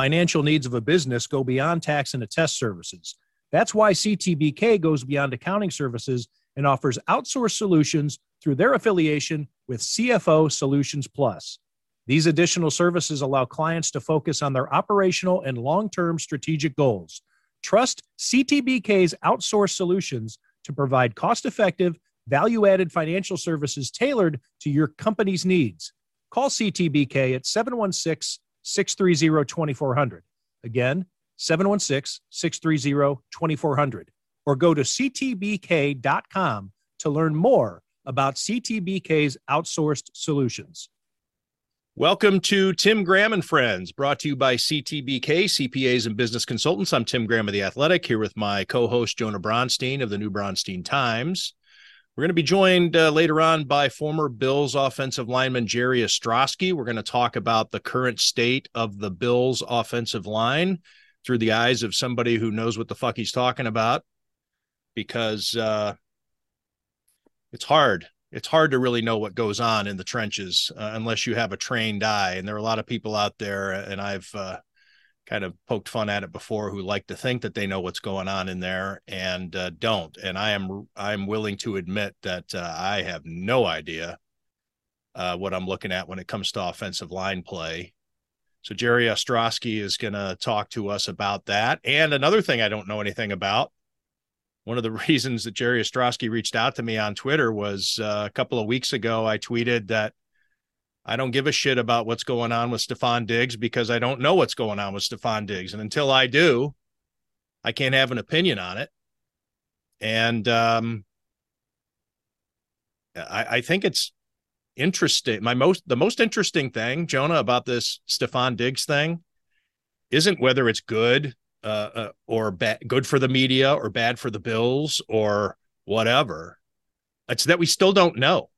financial needs of a business go beyond tax and attest services. That's why CTBK goes beyond accounting services and offers outsourced solutions through their affiliation with CFO Solutions Plus. These additional services allow clients to focus on their operational and long term strategic goals. Trust CTBK's outsourced solutions to provide cost effective, value added financial services tailored to your company's needs. Call CTBK at 716 630 2400. Again, 716 630 2400. Or go to ctbk.com to learn more about CTBK's outsourced solutions. Welcome to Tim Graham and Friends, brought to you by CTBK, CPAs and Business Consultants. I'm Tim Graham of The Athletic, here with my co host, Jonah Bronstein of the New Bronstein Times. We're going to be joined uh, later on by former Bills offensive lineman Jerry Ostroski. We're going to talk about the current state of the Bills offensive line through the eyes of somebody who knows what the fuck he's talking about because uh, it's hard it's hard to really know what goes on in the trenches uh, unless you have a trained eye. And there are a lot of people out there, and I've uh, kind of poked fun at it before, who like to think that they know what's going on in there and uh, don't. And I am I'm willing to admit that uh, I have no idea uh, what I'm looking at when it comes to offensive line play. So Jerry Ostroski is going to talk to us about that. And another thing I don't know anything about one of the reasons that Jerry Ostroski reached out to me on Twitter was uh, a couple of weeks ago. I tweeted that I don't give a shit about what's going on with Stefon Diggs because I don't know what's going on with Stefon Diggs. And until I do, I can't have an opinion on it. And um, I, I think it's interesting. My most the most interesting thing, Jonah, about this Stefon Diggs thing isn't whether it's good uh, uh, or bad, good for the media or bad for the Bills or whatever. It's that we still don't know.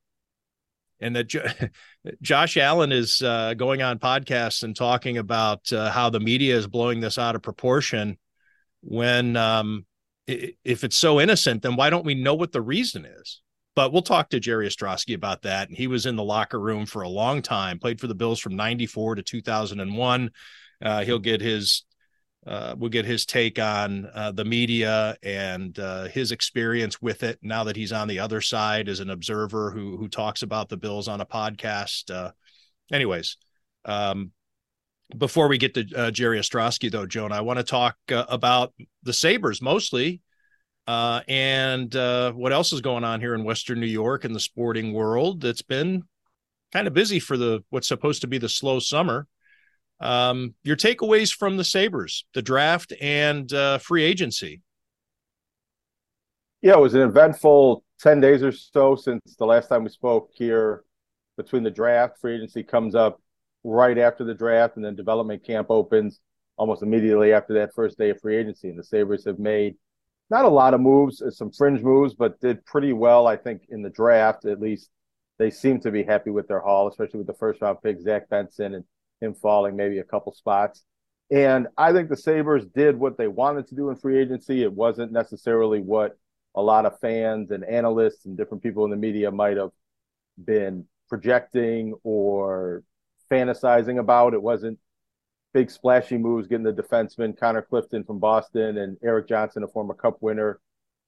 And that jo- Josh Allen is uh, going on podcasts and talking about uh, how the media is blowing this out of proportion. When, um, if it's so innocent, then why don't we know what the reason is? But we'll talk to Jerry Ostroski about that. And he was in the locker room for a long time, played for the Bills from 94 to 2001. Uh, he'll get his uh, we'll get his take on uh, the media and uh, his experience with it now that he's on the other side as an observer who who talks about the Bills on a podcast. Uh, anyways, um, before we get to uh, Jerry Ostroski, though, Joan, I want to talk uh, about the Sabres mostly. and what else is going on here in Western New York in the sporting world? It's been kind of busy for the what's supposed to be the slow summer. Um, your takeaways from the Sabres, the draft and uh, free agency. Yeah, it was an eventful 10 days or so since the last time we spoke here between the draft. Free agency comes up right after the draft, and then development camp opens almost immediately after that first day of free agency. And the Sabres have made not a lot of moves, uh, some fringe moves, but did pretty well, I think, in the draft. At least they seem to be happy with their haul, especially with the first round pick, Zach Benson, and him falling maybe a couple spots. And I think the Sabres did what they wanted to do in free agency. It wasn't necessarily what a lot of fans and analysts and different people in the media might have been projecting or fantasizing about. It wasn't big splashy moves getting the defenseman Connor Clifton from Boston and Erik Johnson, a former Cup winner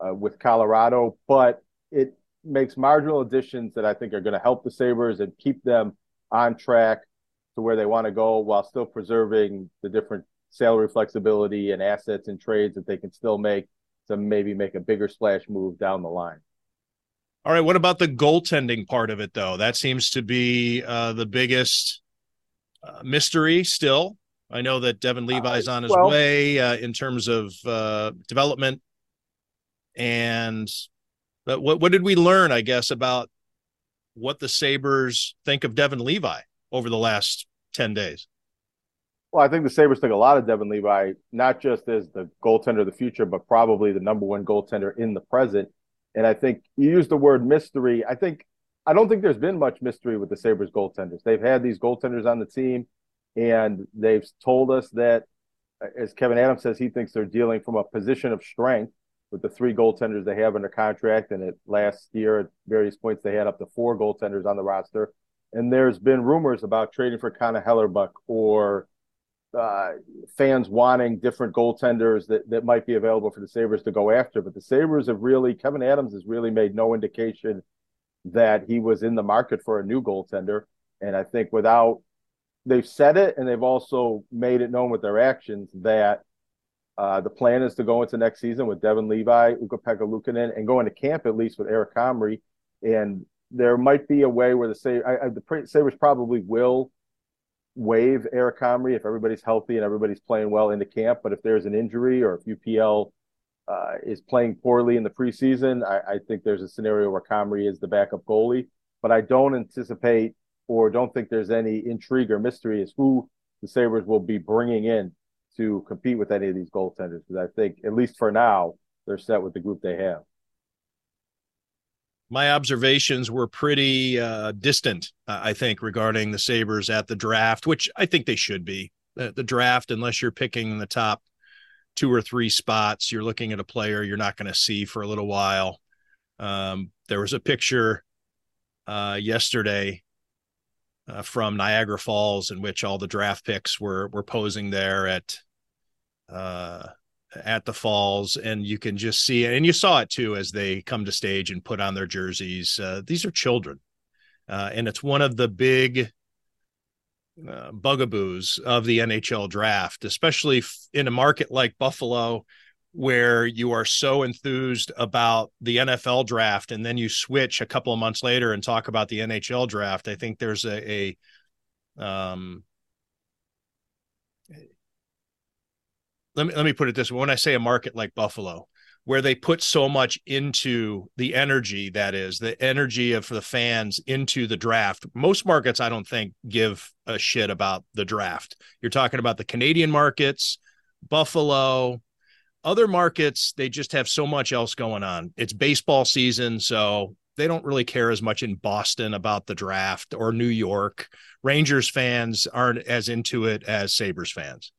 uh, with Colorado, but it makes marginal additions that I think are going to help the Sabres and keep them on track to where they want to go while still preserving the different salary flexibility and assets and trades that they can still make to maybe make a bigger splash move down the line. All right. What about the goaltending part of it, though? That seems to be uh, the biggest uh, mystery still. I know that Devon Levi's on his well, way uh, in terms of uh, development. And but what, what did we learn, I guess, about what the Sabres think of Devon Levi? over the last 10 days? Well, I think the Sabres took a lot of Devon Levi, not just as the goaltender of the future, but probably the number one goaltender in the present. And I think you used the word mystery. I think I don't think there's been much mystery with the Sabres goaltenders. They've had these goaltenders on the team, and they've told us that, as Kevyn Adams says, he thinks they're dealing from a position of strength with the three goaltenders they have under contract. And at last year, at various points, they had up to four goaltenders on the roster and there's been rumors about trading for Connor Hellebuyck or uh, fans wanting different goaltenders that, that might be available for the Sabres to go after. But the Sabres have really, Kevyn Adams has really made no indication that he was in the market for a new goaltender. And I think without, they've said it and they've also made it known with their actions that uh, the plan is to go into next season with Devon Levi, Ukko-Pekka Luukkonen, and go into camp at least with Eric Comrie. And there might be a way where the, the Sabres probably will waive Eric Comrie if everybody's healthy and everybody's playing well into camp. But if there's an injury or if UPL uh, is playing poorly in the preseason, I, I, think there's a scenario where Comrie is the backup goalie. But I don't anticipate or don't think there's any intrigue or mystery as who the Sabres will be bringing in to compete with any of these goaltenders. Because I think, at least for now, they're set with the group they have my observations were pretty uh, distant, uh, I think, regarding the Sabres at the draft, which I think they should be. The, the draft, unless you're picking the top two or three spots, you're looking at a player you're not going to see for a little while. Um, there was a picture uh, yesterday uh, from Niagara Falls in which all the draft picks were were posing there at uh, at the falls and you can just see it. And you saw it too as they come to stage and put on their jerseys. Uh, these are children. Uh, and it's one of the big uh, bugaboos of the nhl draft especially in a market like buffalo where you are so enthused about the nfl draft and then you switch a couple of months later and talk about the nhl draft. I think there's a, a um, let me let me put it this way. When i say a market like buffalo where they put so much into the energy that is the energy of the fans into the draft most markets i don't think give a shit about the draft. You're talking about the canadian markets buffalo other markets they just have so much else going on. It's baseball season so they don't really care as much in boston about the draft or new york. Rangers fans aren't as into it as sabres fans.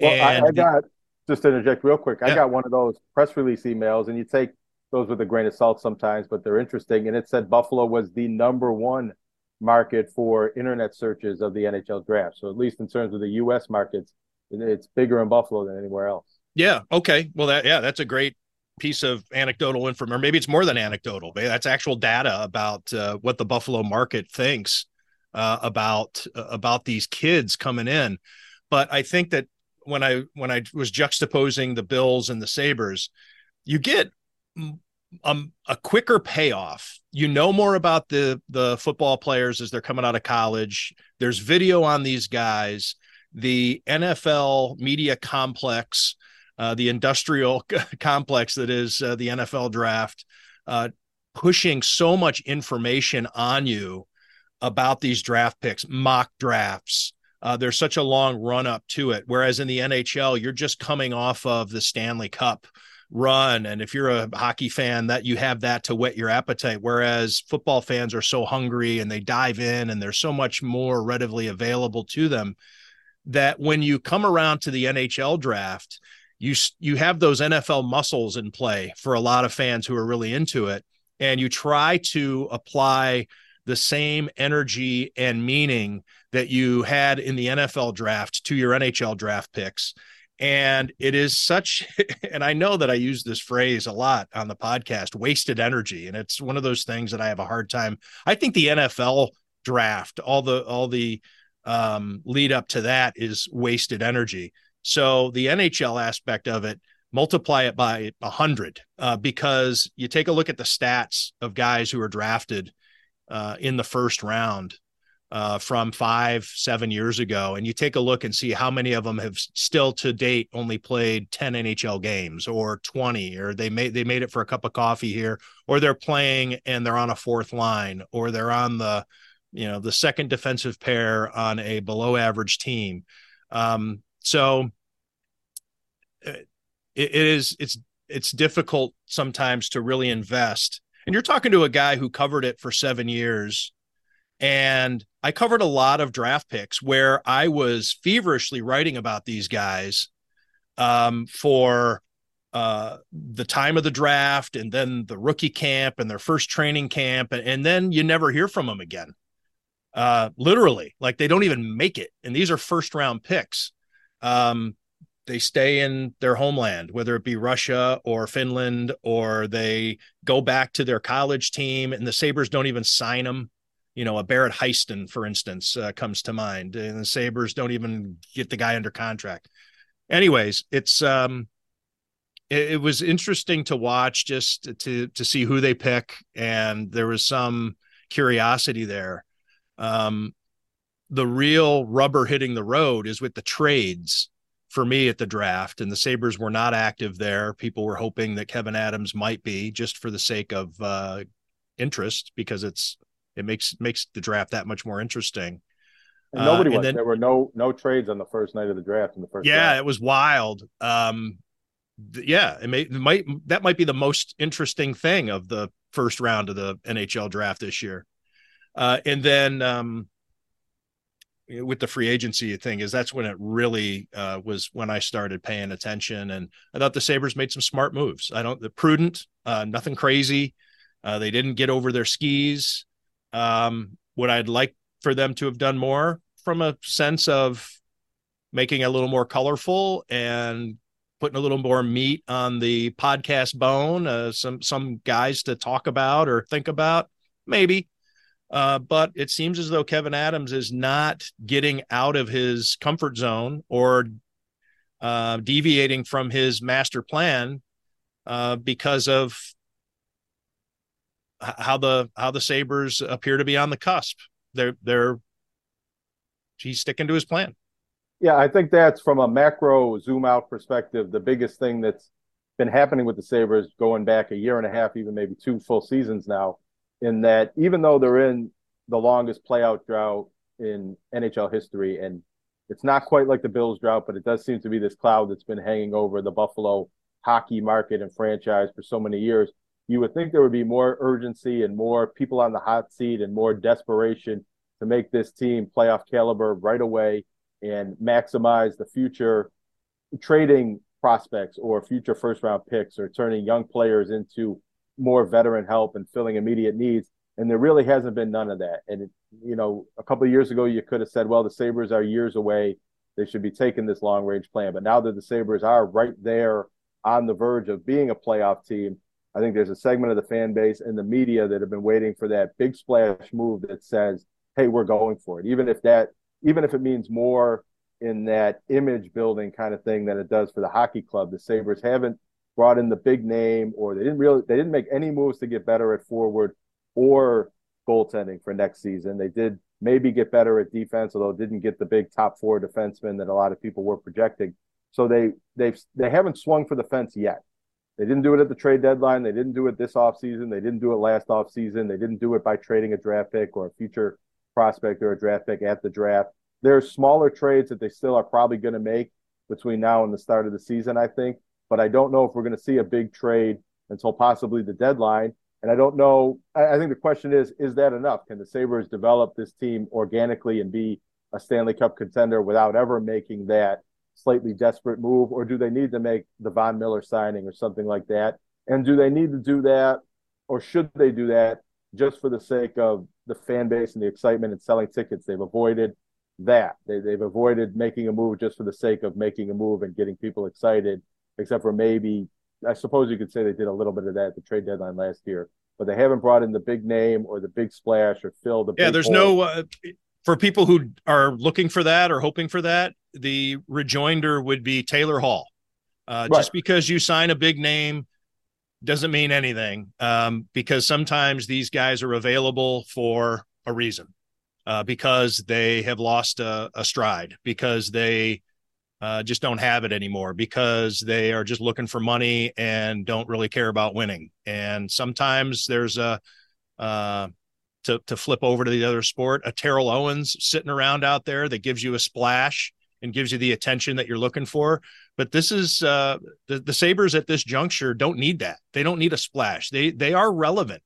Well, I, I, got just to interject real quick, yeah. I got one of those press release emails, and you take those with a grain of salt sometimes, but they're interesting. And it said Buffalo was the number one market for internet searches of the NHL draft. So at least in terms of the U.S. markets, it's bigger in Buffalo than anywhere else. Yeah. Okay. Well, that yeah, that's a great piece of anecdotal information. Or maybe it's more than anecdotal. Maybe that's actual data about uh, what the Buffalo market thinks uh, about uh, about these kids coming in. But I think that when I when I was juxtaposing the Bills and the Sabres, you get um, a quicker payoff. You know more about the the football players as they're coming out of college. There's video on these guys. The NFL media complex, uh, the industrial complex that is uh, the NFL draft, uh, pushing so much information on you about these draft picks, mock drafts, uh, there's such a long run up to it. Whereas in the NHL, you're just coming off of the Stanley Cup run. And if you're a hockey fan, that you have that to whet your appetite. Whereas football fans are so hungry and they dive in and there's so much more readily available to them that when you come around to the NHL draft, you you have those NFL muscles in play for a lot of fans who are really into it and you try to apply the same energy and meaning that you had in the NFL draft to your NHL draft picks. And it is such, and I know that I use this phrase a lot on the podcast wasted energy. And it's one of those things that I have a hard time. I think the NFL draft, all the, all the, um, lead up to that is wasted energy. So the NHL aspect of it, multiply it by a hundred uh, because you take a look at the stats of guys who are drafted uh, in the first round uh, from five, seven years ago, and you take a look and see how many of them have still to date only played 10 NHL games or 20, or they made they made it for a cup of coffee here, or they're playing and they're on a fourth line, or they're on the you know the second defensive pair on a below average team. Um, so uh, it, it is it's it's difficult sometimes to really invest. And you're talking to a guy who covered it for seven years and I covered a lot of draft picks where I was feverishly writing about these guys um, for uh, the time of the draft and then the rookie camp and their first training camp. And, and then you never hear from them again. Uh, literally, like they don't even make it. And these are first round picks. um, they stay in their homeland, whether it be Russia or Finland, or they go back to their college team, and the Sabres don't even sign them. You know, a Barrett Heisten, for instance, uh, comes to mind, and the Sabres don't even get the guy under contract. Anyways, it's um, it, it was interesting to watch just to to see who they pick, and there was some curiosity there. Um, the real rubber hitting the road is with the trades for me at the draft and the sabres were not active there people were hoping that Kevyn Adams might be just for the sake of uh, interest because it's it makes makes the draft that much more interesting and nobody uh, was then, there were no no trades on the first night of the draft in the first yeah draft. it was wild um th- yeah it, may, it might that might be the most interesting thing of the first round of the nhl draft this year uh, and then um, with the free agency thing is that's when it really uh, was when I started paying attention, and I thought the Sabres made some smart moves. I don't the prudent, uh, nothing crazy. Uh, they didn't get over their skis. Um, what I'd like for them to have done more from a sense of making a little more colorful and putting a little more meat on the podcast bone, uh, some some guys to talk about or think about, maybe. Uh, but it seems as though Kevyn Adams is not getting out of his comfort zone or uh, deviating from his master plan uh, because of how the how the Sabres appear to be on the cusp. They're they're he's sticking to his plan. Yeah, I think that's from a macro zoom out perspective, the biggest thing that's been happening with the Sabres going back a year and a half, even maybe two full seasons now, in that even though they're in the longest playout drought in NHL history, and it's not quite like the Bills drought, but it does seem to be this cloud that's been hanging over the Buffalo hockey market and franchise for so many years. You would think there would be more urgency and more people on the hot seat and more desperation to make this team playoff caliber right away and maximize the future trading prospects or future first round picks or turning young players into more veteran help and filling immediate needs. And there really hasn't been none of that. And, you know, a couple years ago, you could have said, well, the Sabres are years away. They should be taking this long range plan. But now that the Sabres are right there on the verge of being a playoff team, I think there's a segment of the fan base and the media that have been waiting for that big splash move that says, hey, we're going for it. Even if that, even if it means more in that image building kind of thing than it does for the hockey club, the Sabres haven't brought in the big name or they didn't really they didn't make any moves to get better at forward or goaltending for next season. They did maybe get better at defense, although didn't get the big top four defensemen that a lot of people were projecting. So they they've they haven't swung for the fence yet. They didn't do it at the trade deadline. They didn't do it this offseason. They didn't do it last offseason. They didn't do it by trading a draft pick or a future prospect or a draft pick at the draft. There are smaller trades that they still are probably going to make between now and the start of the season, I think but I don't know if we're going to see a big trade until possibly the deadline. And I don't know. I, think the question is: Is that enough? Can the Sabres develop this team organically and be a Stanley Cup contender without ever making that slightly desperate move, or do they need to make the Von Miller signing or something like that? And do they need to do that, or should they do that just for the sake of the fan base and the excitement and selling tickets? They've avoided that. They, they've avoided making a move just for the sake of making a move and getting people excited except for maybe I suppose you could say they did a little bit of that at the trade deadline last year, but they haven't brought in the big name or the big splash or fill the yeah. There's hole. no uh, for people who are looking for that or hoping for that. The rejoinder would be Taylor Hall. Uh, right. Just because you sign a big name doesn't mean anything, um, because sometimes these guys are available for a reason, uh, because they have lost a, a stride, because they uh, just don't have it anymore because they are just looking for money and don't really care about winning. And sometimes there's a uh, to to flip over to the other sport, a Terrell Owens sitting around out there that gives you a splash and gives you the attention that you're looking for. But this is uh, the the Sabres at this juncture don't need that. They don't need a splash. They they are relevant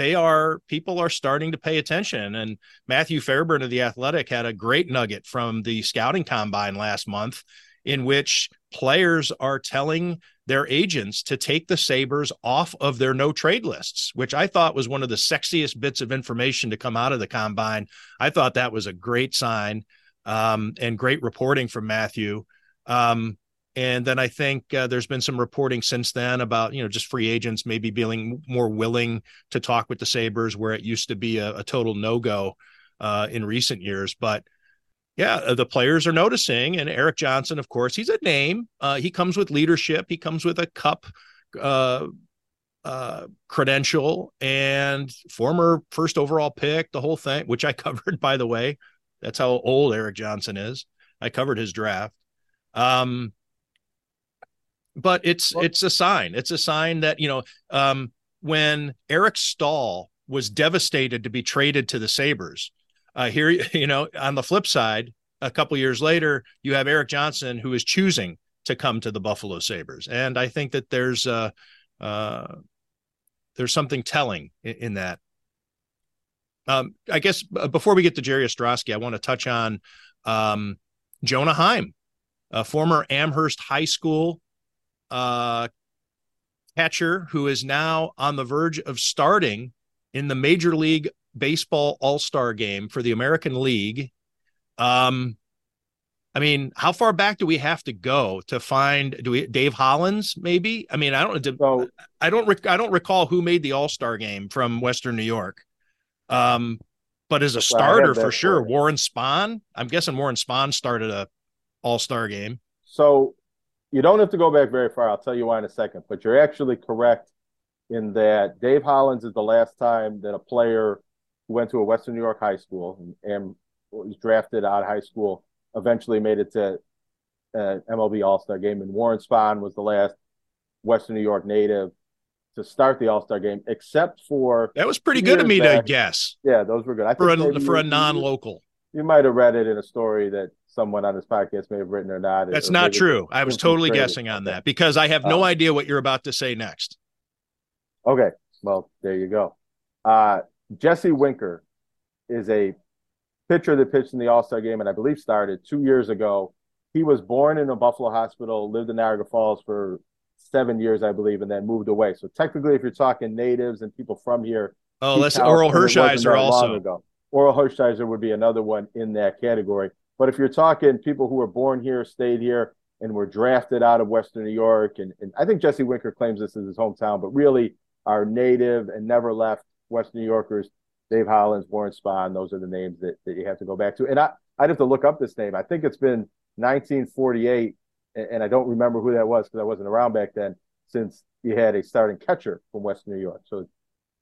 they are people are starting to pay attention. And Matthew Fairburn of the Athletic had a great nugget from the scouting combine last month, in which players are telling their agents to take the Sabres off of their no trade lists, which I thought was one of the sexiest bits of information to come out of the combine. I thought that was a great sign um, and great reporting from Matthew. Um, and then I think uh, there's been some reporting since then about you know just free agents maybe being more willing to talk with the Sabres where it used to be a, a total no go uh, in recent years. But yeah, uh, the players are noticing, and Erik Johnson, of course, he's a name. Uh, he comes with leadership. He comes with a cup uh, uh, credential and former first overall pick, the whole thing, which I covered, by the way. That's how old Erik Johnson is. I covered his draft. Um, but it's well, it's a sign. It's a sign that you know um, when Eric Staal was devastated to be traded to the Sabres. Uh, here, you know, on the flip side, a couple years later, you have Erik Johnson who is choosing to come to the Buffalo Sabres, and I think that there's uh, uh, there's something telling in, in that. Um, I guess before we get to Jerry Ostroski, I want to touch on um, Jonah Heim, a former Amherst High School uh, catcher who is now on the verge of starting in the Major League Baseball All Star game for the American League. Um, I mean, how far back do we have to go to find? Do we Dave Hollins? Maybe. I mean, I don't. So, I don't. Rec- I don't recall who made the All Star game from Western New York. Um, but as a starter for sure, Warren Spahn. I'm guessing Warren Spahn started a All Star game. So you don't have to go back very far. I'll tell you why in a second. But you're actually correct in that Dave Hollins is the last time that a player who went to a Western New York high school and, and was drafted out of high school eventually made it to an MLB All Star game. And Warren Spahn was the last Western New York native to start the All Star game, except for that was pretty good of me back. to guess. Yeah, those were good. I for a for a non local. You might have read it in a story that someone on this podcast may have written or not. That's not true. I was totally guessing on that because I have no um, idea what you're about to say next. Okay. Well, there you go. Uh, Jesse Winker is a pitcher that pitched in the All Star game and I believe started two years ago. He was born in a Buffalo hospital, lived in Niagara Falls for seven years, I believe, and then moved away. So technically, if you're talking natives and people from here, oh, that's Orel Hershiser also. Orel Hershiser would be another one in that category. But if you're talking people who were born here, stayed here, and were drafted out of Western New York, and, and I think Jesse Winker claims this as his hometown, but really are native and never left Western New Yorkers, Dave Hollins, Warren Spahn, those are the names that, that you have to go back to. And I, I'd have to look up this name. I think it's been 1948, and, and I don't remember who that was because I wasn't around back then, since you had a starting catcher from West New York. So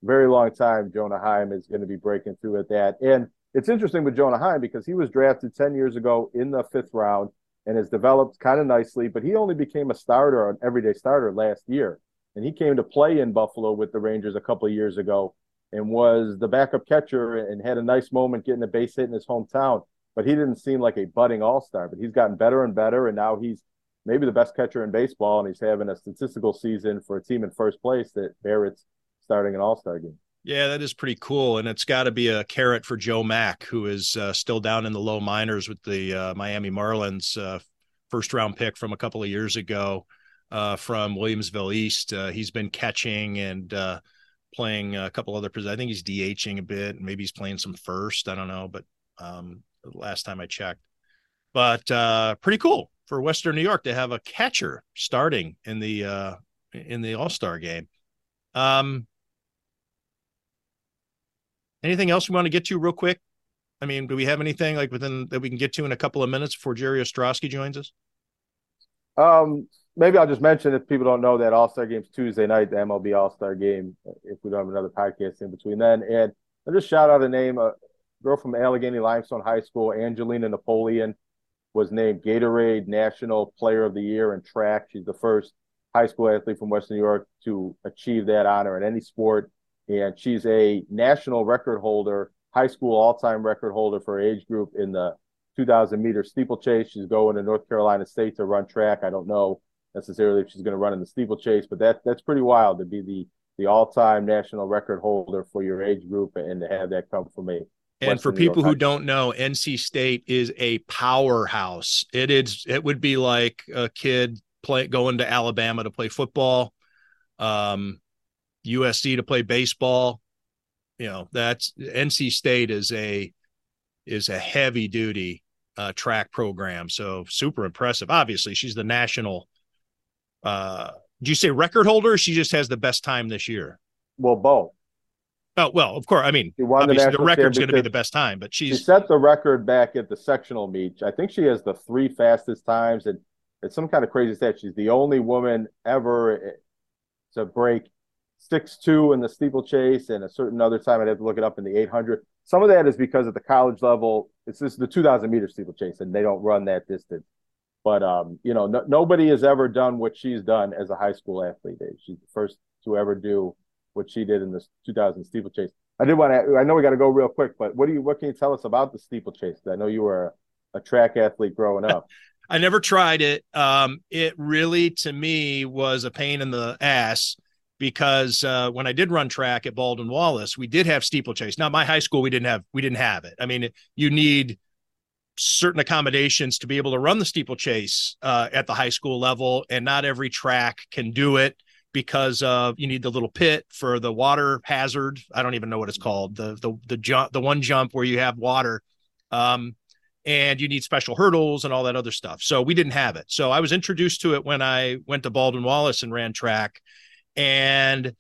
very long time Jonah Heim is going to be breaking through at that. And it's interesting with Jonah Heim because he was drafted 10 years ago in the fifth round and has developed kind of nicely, but he only became a starter, an everyday starter last year. And he came to play in Buffalo with the Rangers a couple of years ago and was the backup catcher and had a nice moment getting a base hit in his hometown. But he didn't seem like a budding all star, but he's gotten better and better. And now he's maybe the best catcher in baseball. And he's having a statistical season for a team in first place that Barrett's starting an all star game. Yeah, that is pretty cool, and it's got to be a carrot for Joe Mack, who is uh, still down in the low minors with the uh, Miami Marlins, uh, first round pick from a couple of years ago uh, from Williamsville East. Uh, he's been catching and uh, playing a couple other positions. I think he's DHing a bit, maybe he's playing some first. I don't know, but um, last time I checked, but uh, pretty cool for Western New York to have a catcher starting in the uh, in the All Star game. Um, Anything else we want to get to real quick? I mean, do we have anything like within that we can get to in a couple of minutes before Jerry Ostroski joins us? Um, maybe I'll just mention if people don't know that All Star Game's Tuesday night, the MLB All Star Game. If we don't have another podcast in between then, and I'll just shout out a name, a girl from Allegany Limestone High School, Angelina Napoleon, was named Gatorade National Player of the Year in track. She's the first high school athlete from Western New York to achieve that honor in any sport and she's a national record holder, high school all-time record holder for age group in the 2,000 meter steeplechase. She's going to North Carolina State to run track. I don't know necessarily if she's going to run in the steeplechase, but that that's pretty wild to be the the all-time national record holder for your age group and to have that come from a and for people who don't know, NC State is a powerhouse. It is. It would be like a kid play going to Alabama to play football. Um, USC to play baseball. You know, that's NC State is a is a heavy duty uh, track program. So super impressive. Obviously, she's the national. Uh, do you say record holder? she just has the best time this year. Well, both. Oh well, of course. I mean, the, the record's going to be the best time, but she's she set the record back at the sectional meet. I think she has the three fastest times, and it's some kind of crazy stat. She's the only woman ever to break six two in the steeplechase, and a certain other time I'd have to look it up in the eight hundred. Some of that is because at the college level, it's just the two thousand meter steeplechase, and they don't run that distance. But um, you know, no, nobody has ever done what she's done as a high school athlete. She's the first to ever do what she did in the 2000 steeplechase. I did want to. I know we got to go real quick, but what do you? What can you tell us about the steeplechase? I know you were a, a track athlete growing up. I never tried it. Um, it really, to me, was a pain in the ass because uh, when I did run track at Baldwin Wallace, we did have steeplechase. Now, my high school, we didn't have we didn't have it. I mean, you need certain accommodations to be able to run the steeplechase uh, at the high school level, and not every track can do it because of you need the little pit for the water hazard. I don't even know what it's called. The the the jump the one jump where you have water. Um, and you need special hurdles and all that other stuff. So we didn't have it. So I was introduced to it when I went to Baldwin Wallace and ran track. And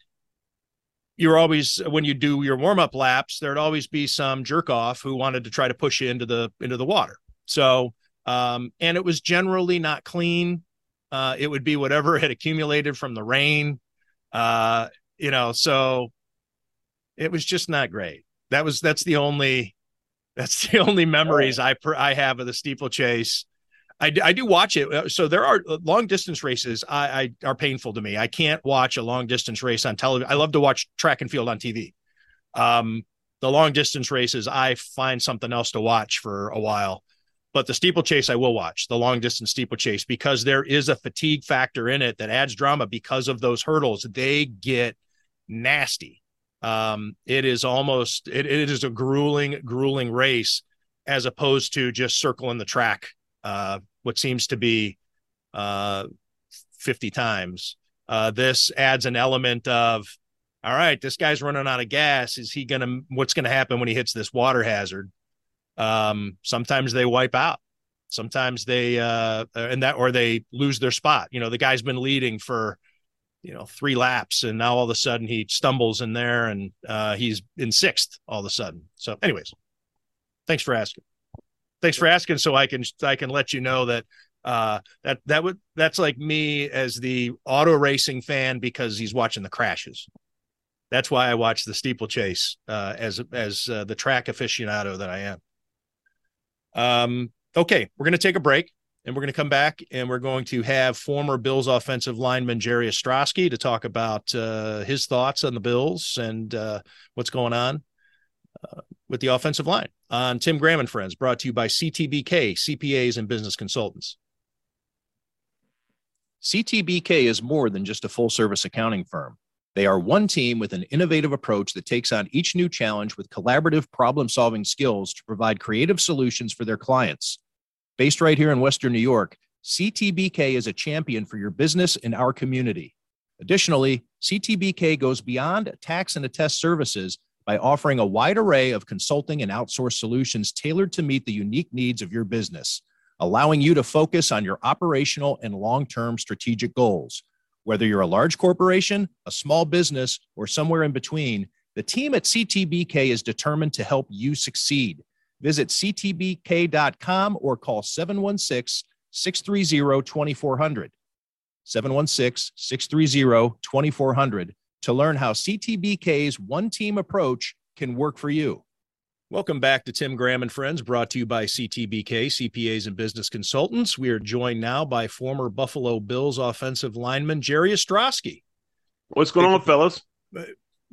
you're always when you do your warm-up laps, there'd always be some jerk off who wanted to try to push you into the into the water. So um, and it was generally not clean. Uh, it would be whatever had accumulated from the rain. Uh, you know, so it was just not great. That was that's the only that's the only memories I I have of the steeplechase. I, I do watch it. Uh, so there are uh, long distance races. I, I are painful to me. I can't watch a long distance race on television. I love to watch track and field on TV. Um, the long distance races, I find something else to watch for a while. But the steeplechase, I will watch the long distance steeplechase because there is a fatigue factor in it that adds drama because of those hurdles. They get nasty. Um, it is almost it, it is a grueling, grueling race as opposed to just circling the track. Uh, what seems to be uh, 50 times. Uh, this adds an element of, all right, this guy's running out of gas. Is he gonna? What's gonna happen when he hits this water hazard? Um, sometimes they wipe out. Sometimes they uh, and that or they lose their spot. You know, the guy's been leading for you know three laps and now all of a sudden he stumbles in there and uh, he's in sixth all of a sudden so anyways thanks for asking thanks for asking so i can i can let you know that uh that that would that's like me as the auto racing fan because he's watching the crashes. That's why i watch the steeplechase uh as as uh, the track aficionado that i am. Um okay we're going to take a break and we're going to come back and we're going to have former Bills offensive lineman Jerry Ostroski to talk about uh, his thoughts on the Bills and uh, what's going on. Uh, with the offensive line on Tim Graham and Friends, brought to you by CTBK, CPAs and business consultants. CTBK is more than just a full service accounting firm. They are one team with an innovative approach that takes on each new challenge with collaborative problem solving skills to provide creative solutions for their clients. Based right here in Western New York, CTBK is a champion for your business in our community. Additionally, CTBK goes beyond tax and attest services by offering a wide array of consulting and outsourced solutions tailored to meet the unique needs of your business, allowing you to focus on your operational and long term strategic goals. Whether you're a large corporation, a small business, or somewhere in between, the team at CTBK is determined to help you succeed. Visit ctbk.com or call 716 630 2400. 716 630 2400 to learn how CTBK's one team approach can work for you. Welcome back to Tim Graham and Friends, brought to you by CTBK, CPAs and Business Consultants. We are joined now by former Buffalo Bills offensive lineman Jerry Ostroski. What's going on, fellas?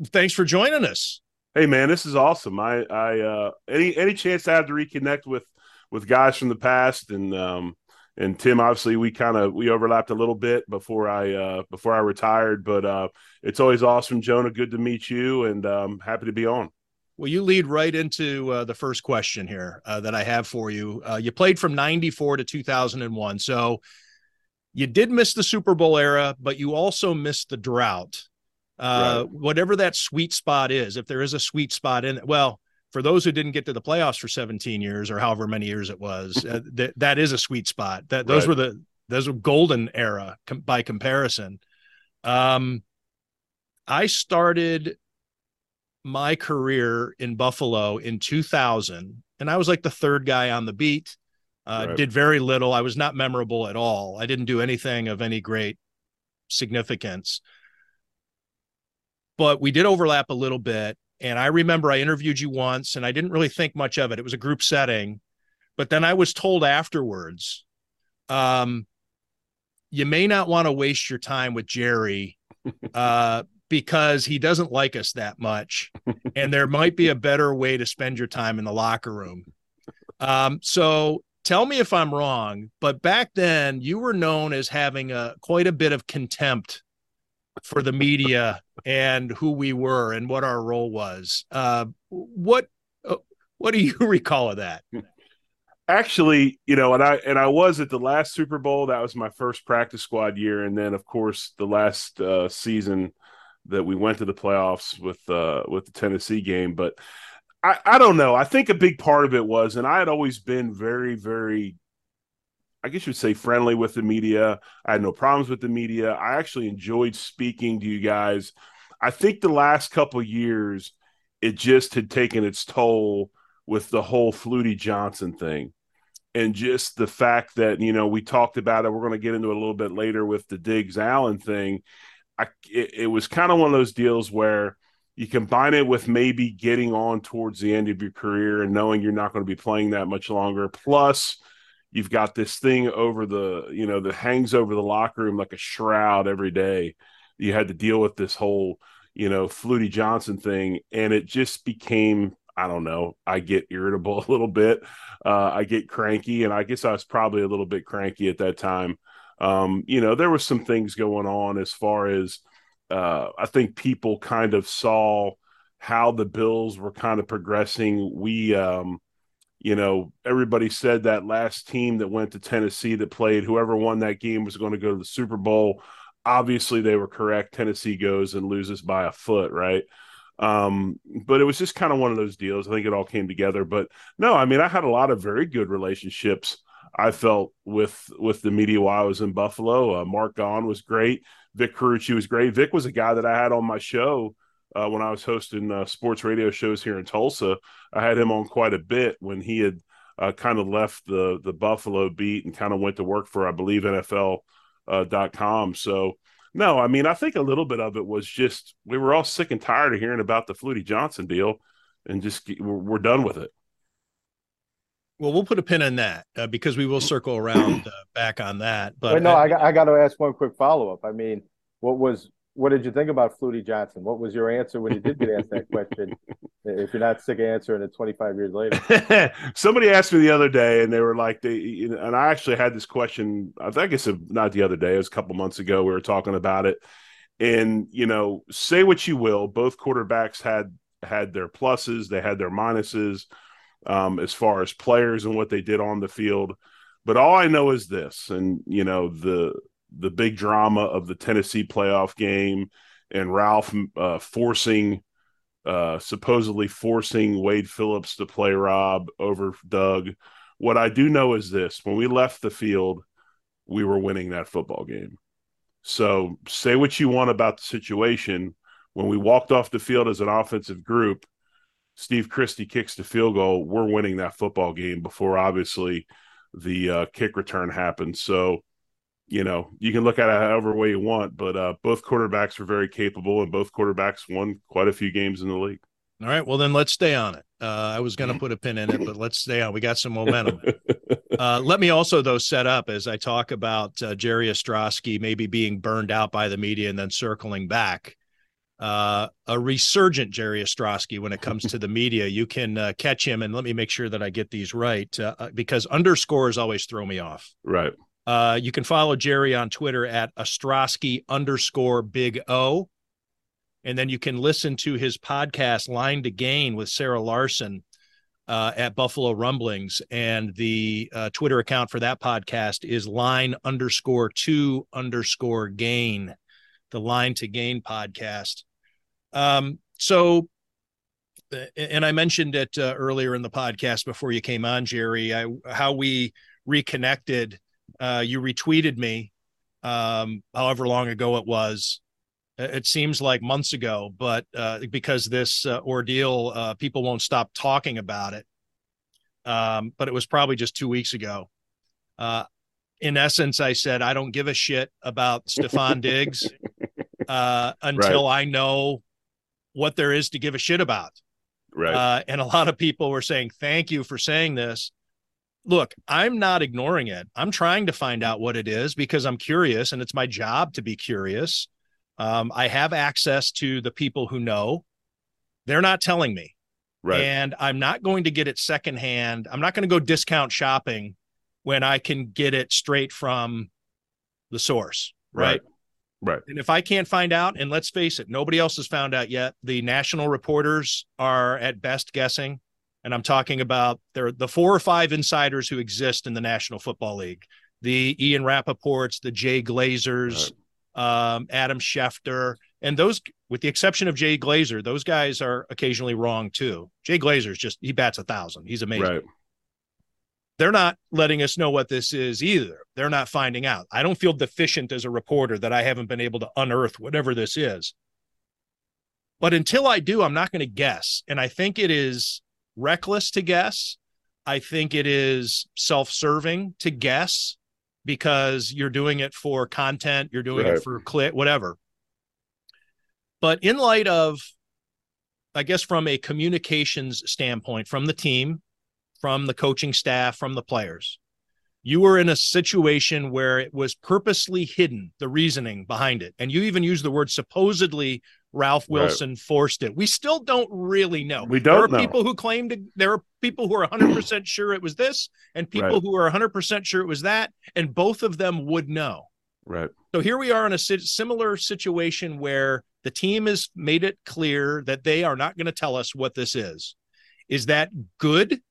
Thanks for joining us. Hey man, this is awesome. I I uh any any chance I have to reconnect with with guys from the past and um and Tim obviously we kind of we overlapped a little bit before I uh before I retired, but uh it's always awesome, Jonah. Good to meet you and um happy to be on. Well, you lead right into uh, the first question here uh, that I have for you. Uh, you played from 94 to 2001. So you did miss the Super Bowl era, but you also missed the drought uh, right. whatever that sweet spot is, if there is a sweet spot in it. Well, for those who didn't get to the playoffs for 17 years or however many years it was, uh, that that is a sweet spot. That those right. were the those were golden era com- by comparison. Um, I started my career in Buffalo in 2000, and I was like the third guy on the beat. Uh, right. Did very little. I was not memorable at all. I didn't do anything of any great significance. But we did overlap a little bit. And I remember I interviewed you once and I didn't really think much of it. It was a group setting. But then I was told afterwards, um, you may not want to waste your time with Jerry uh, because he doesn't like us that much. and there might be a better way to spend your time in the locker room. Um, so tell me if I'm wrong, but back then you were known as having a quite a bit of contempt for the media and who we were and what our role was. Uh, what uh, what do you recall of that? Actually, you know, and I and I was at the last Super Bowl. That was my first practice squad year, and then of course the last uh, season that we went to the playoffs with uh, with the Tennessee game. But I, I don't know. I think a big part of it was, and I had always been very, very, I guess you'd say friendly with the media. I had no problems with the media. I actually enjoyed speaking to you guys. I think the last couple years, it just had taken its toll with the whole Flutie Johnson thing. And just the fact that, you know, we talked about it, we're going to get into it a little bit later with the Diggs Allen thing. I, it, it was kind of one of those deals where you combine it with maybe getting on towards the end of your career and knowing you're not going to be playing that much longer. Plus, you've got this thing over the, you know, that hangs over the locker room like a shroud every day. You had to deal with this whole, you know, Flutie Johnson thing. And it just became, I don't know, I get irritable a little bit. Uh, I get cranky. And I guess I was probably a little bit cranky at that time. Um, you know, there was some things going on as far as, uh, I think people kind of saw how the Bills were kind of progressing. We, um, you know, everybody said that last team that went to Tennessee that played, whoever won that game was going to go to the Super Bowl. Obviously, they were correct. Tennessee goes and loses by a foot, right? Um, but it was just kind of one of those deals. I think it all came together. But no, I mean, I had a lot of very good relationships. I felt with with the media while I was in Buffalo. Uh, Mark Gaughan was great. Vic Carucci was great. Vic was a guy that I had on my show uh, when I was hosting uh, sports radio shows here in Tulsa. I had him on quite a bit when he had uh, kind of left the the Buffalo beat and kind of went to work for, I believe, NFL uh, dot com. So no, I mean, I think a little bit of it was just we were all sick and tired of hearing about the Flutie Johnson deal, and just we're, we're done with it. Well, we'll put a pin in that uh, because we will circle around uh, back on that. But, no, I, I, I got to ask one quick follow up. I mean, what was what did you think about Flutie Johnson? What was your answer when you did get asked that question? if you're not sick of answering it 25 years later. Somebody asked me the other day, and they were like, they, and I actually had this question. I think it's not the other day; it was a couple months ago. We were talking about it, and you know, say what you will, both quarterbacks had had their pluses, they had their minuses um, as far as players and what they did on the field. But all I know is this, and you know the the big drama of the Tennessee playoff game and Ralph uh, forcing, uh, supposedly forcing Wade Phillips to play Rob over Doug. What I do know is this: when we left the field, we were winning that football game. So say what you want about the situation. When we walked off the field as an offensive group, Steve Christie kicks the field goal, we're winning that football game before obviously the uh, kick return happens. So, you know, you can look at it however way you want, but uh, both quarterbacks were very capable, and both quarterbacks won quite a few games in the league. All right, well then let's stay on it. Uh, I was going to put a pin in it, but let's stay on. We got some momentum. uh, let me also though set up as I talk about uh, Jerry Ostroski maybe being burned out by the media and then circling back uh, a resurgent Jerry Ostroski when it comes to the media. You can uh, catch him, and let me make sure that I get these right because underscores always throw me off. Right. Uh, you can follow Jerry on Twitter at Ostroski underscore Big O. And then you can listen to his podcast, Line to Gain, with Sarah Larson uh, at Buffalo Rumblings. And the uh, Twitter account for that podcast is line underscore two underscore gain the Line to Gain podcast. Um, so and I mentioned it uh, earlier in the podcast before you came on, Jerry, I, how we reconnected. Uh, you retweeted me, um, however long ago it was. It seems like months ago, but uh, because this uh, ordeal, uh, people won't stop talking about it. Um, but it was probably just two weeks ago. Uh, in essence, I said, I don't give a shit about Stefon Diggs until right. I know what there is to give a shit about. Right. Uh, and a lot of people were saying, thank you for saying this. Look, I'm not ignoring it. I'm trying to find out what it is because I'm curious and it's my job to be curious. Um, I have access to the people who know. They're not telling me. Right. And I'm not going to get it secondhand. I'm not going to go discount shopping when I can get it straight from the source. Right. right. Right. And if I can't find out, and let's face it, nobody else has found out yet. The national reporters are at best guessing. And I'm talking about there the four or five insiders who exist in the National Football League. The Ian Rappaports, the Jay Glazers, right. um, Adam Schefter, and those, with the exception of Jay Glazer, those guys are occasionally wrong too. Jay Glazer's just he bats a thousand. He's amazing. Right they're not letting us know what this is either. They're not finding out. I don't feel deficient as a reporter that I haven't been able to unearth whatever this is. But until I do, I'm not going to guess. And I think it is reckless to guess. I think it is self serving to guess because you're doing it for content, you're doing right. it for click, whatever. But in light of, I guess, from a communications standpoint, from the team, from the coaching staff, from the players. You were in a situation where it was purposely hidden, the reasoning behind it. And you even used the word supposedly Ralph Wilson right. forced it. We still don't really know. We don't there are know. people who claim to there are people who are 100% sure it was this and people right. who are 100% sure it was that and both of them would know. Right. So here we are in a similar situation where the team has made it clear that they are not going to tell us what this is. Is that good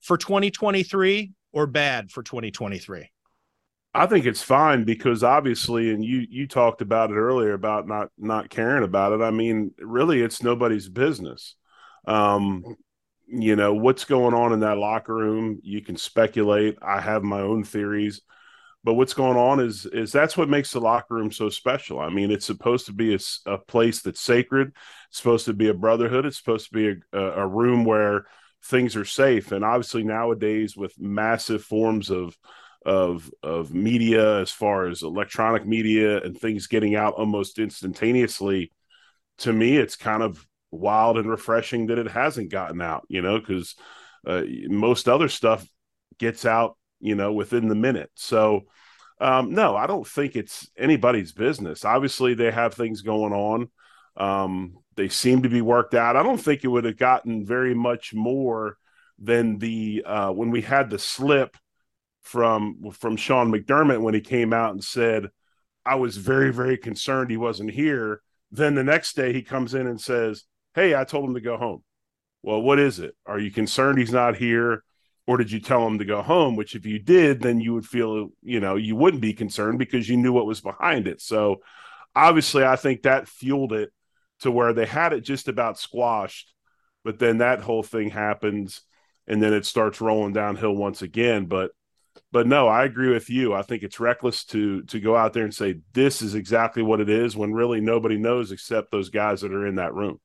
for 2023 or bad for 2023? I think it's fine because obviously, and you you talked about it earlier about not not caring about it. I mean, really, it's nobody's business. Um, you know what's going on in that locker room. You can speculate. I have my own theories, but what's going on is is that's what makes the locker room so special. I mean, it's supposed to be a, a place that's sacred. It's supposed to be a brotherhood. It's supposed to be a, a room where things are safe. And obviously nowadays with massive forms of of of media as far as electronic media and things getting out almost instantaneously, to me it's kind of wild and refreshing that it hasn't gotten out, you know, because uh, most other stuff gets out, you know, within the minute. So um, no, I don't think it's anybody's business. Obviously, they have things going on. Um, they seem to be worked out. I don't think it would have gotten very much more than the uh, when we had the slip from from Sean McDermott when he came out and said, "I was very very concerned he wasn't here." Then the next day he comes in and says, "Hey, I told him to go home." Well, what is it? Are you concerned he's not here? Or did you tell him to go home? Which, if you did, then you would feel, you know, you wouldn't be concerned because you knew what was behind it. So, obviously, I think that fueled it to where they had it just about squashed, but then that whole thing happens and then it starts rolling downhill once again. But but no, I agree with you. I think it's reckless to to go out there and say this is exactly what it is when really nobody knows except those guys that are in that room.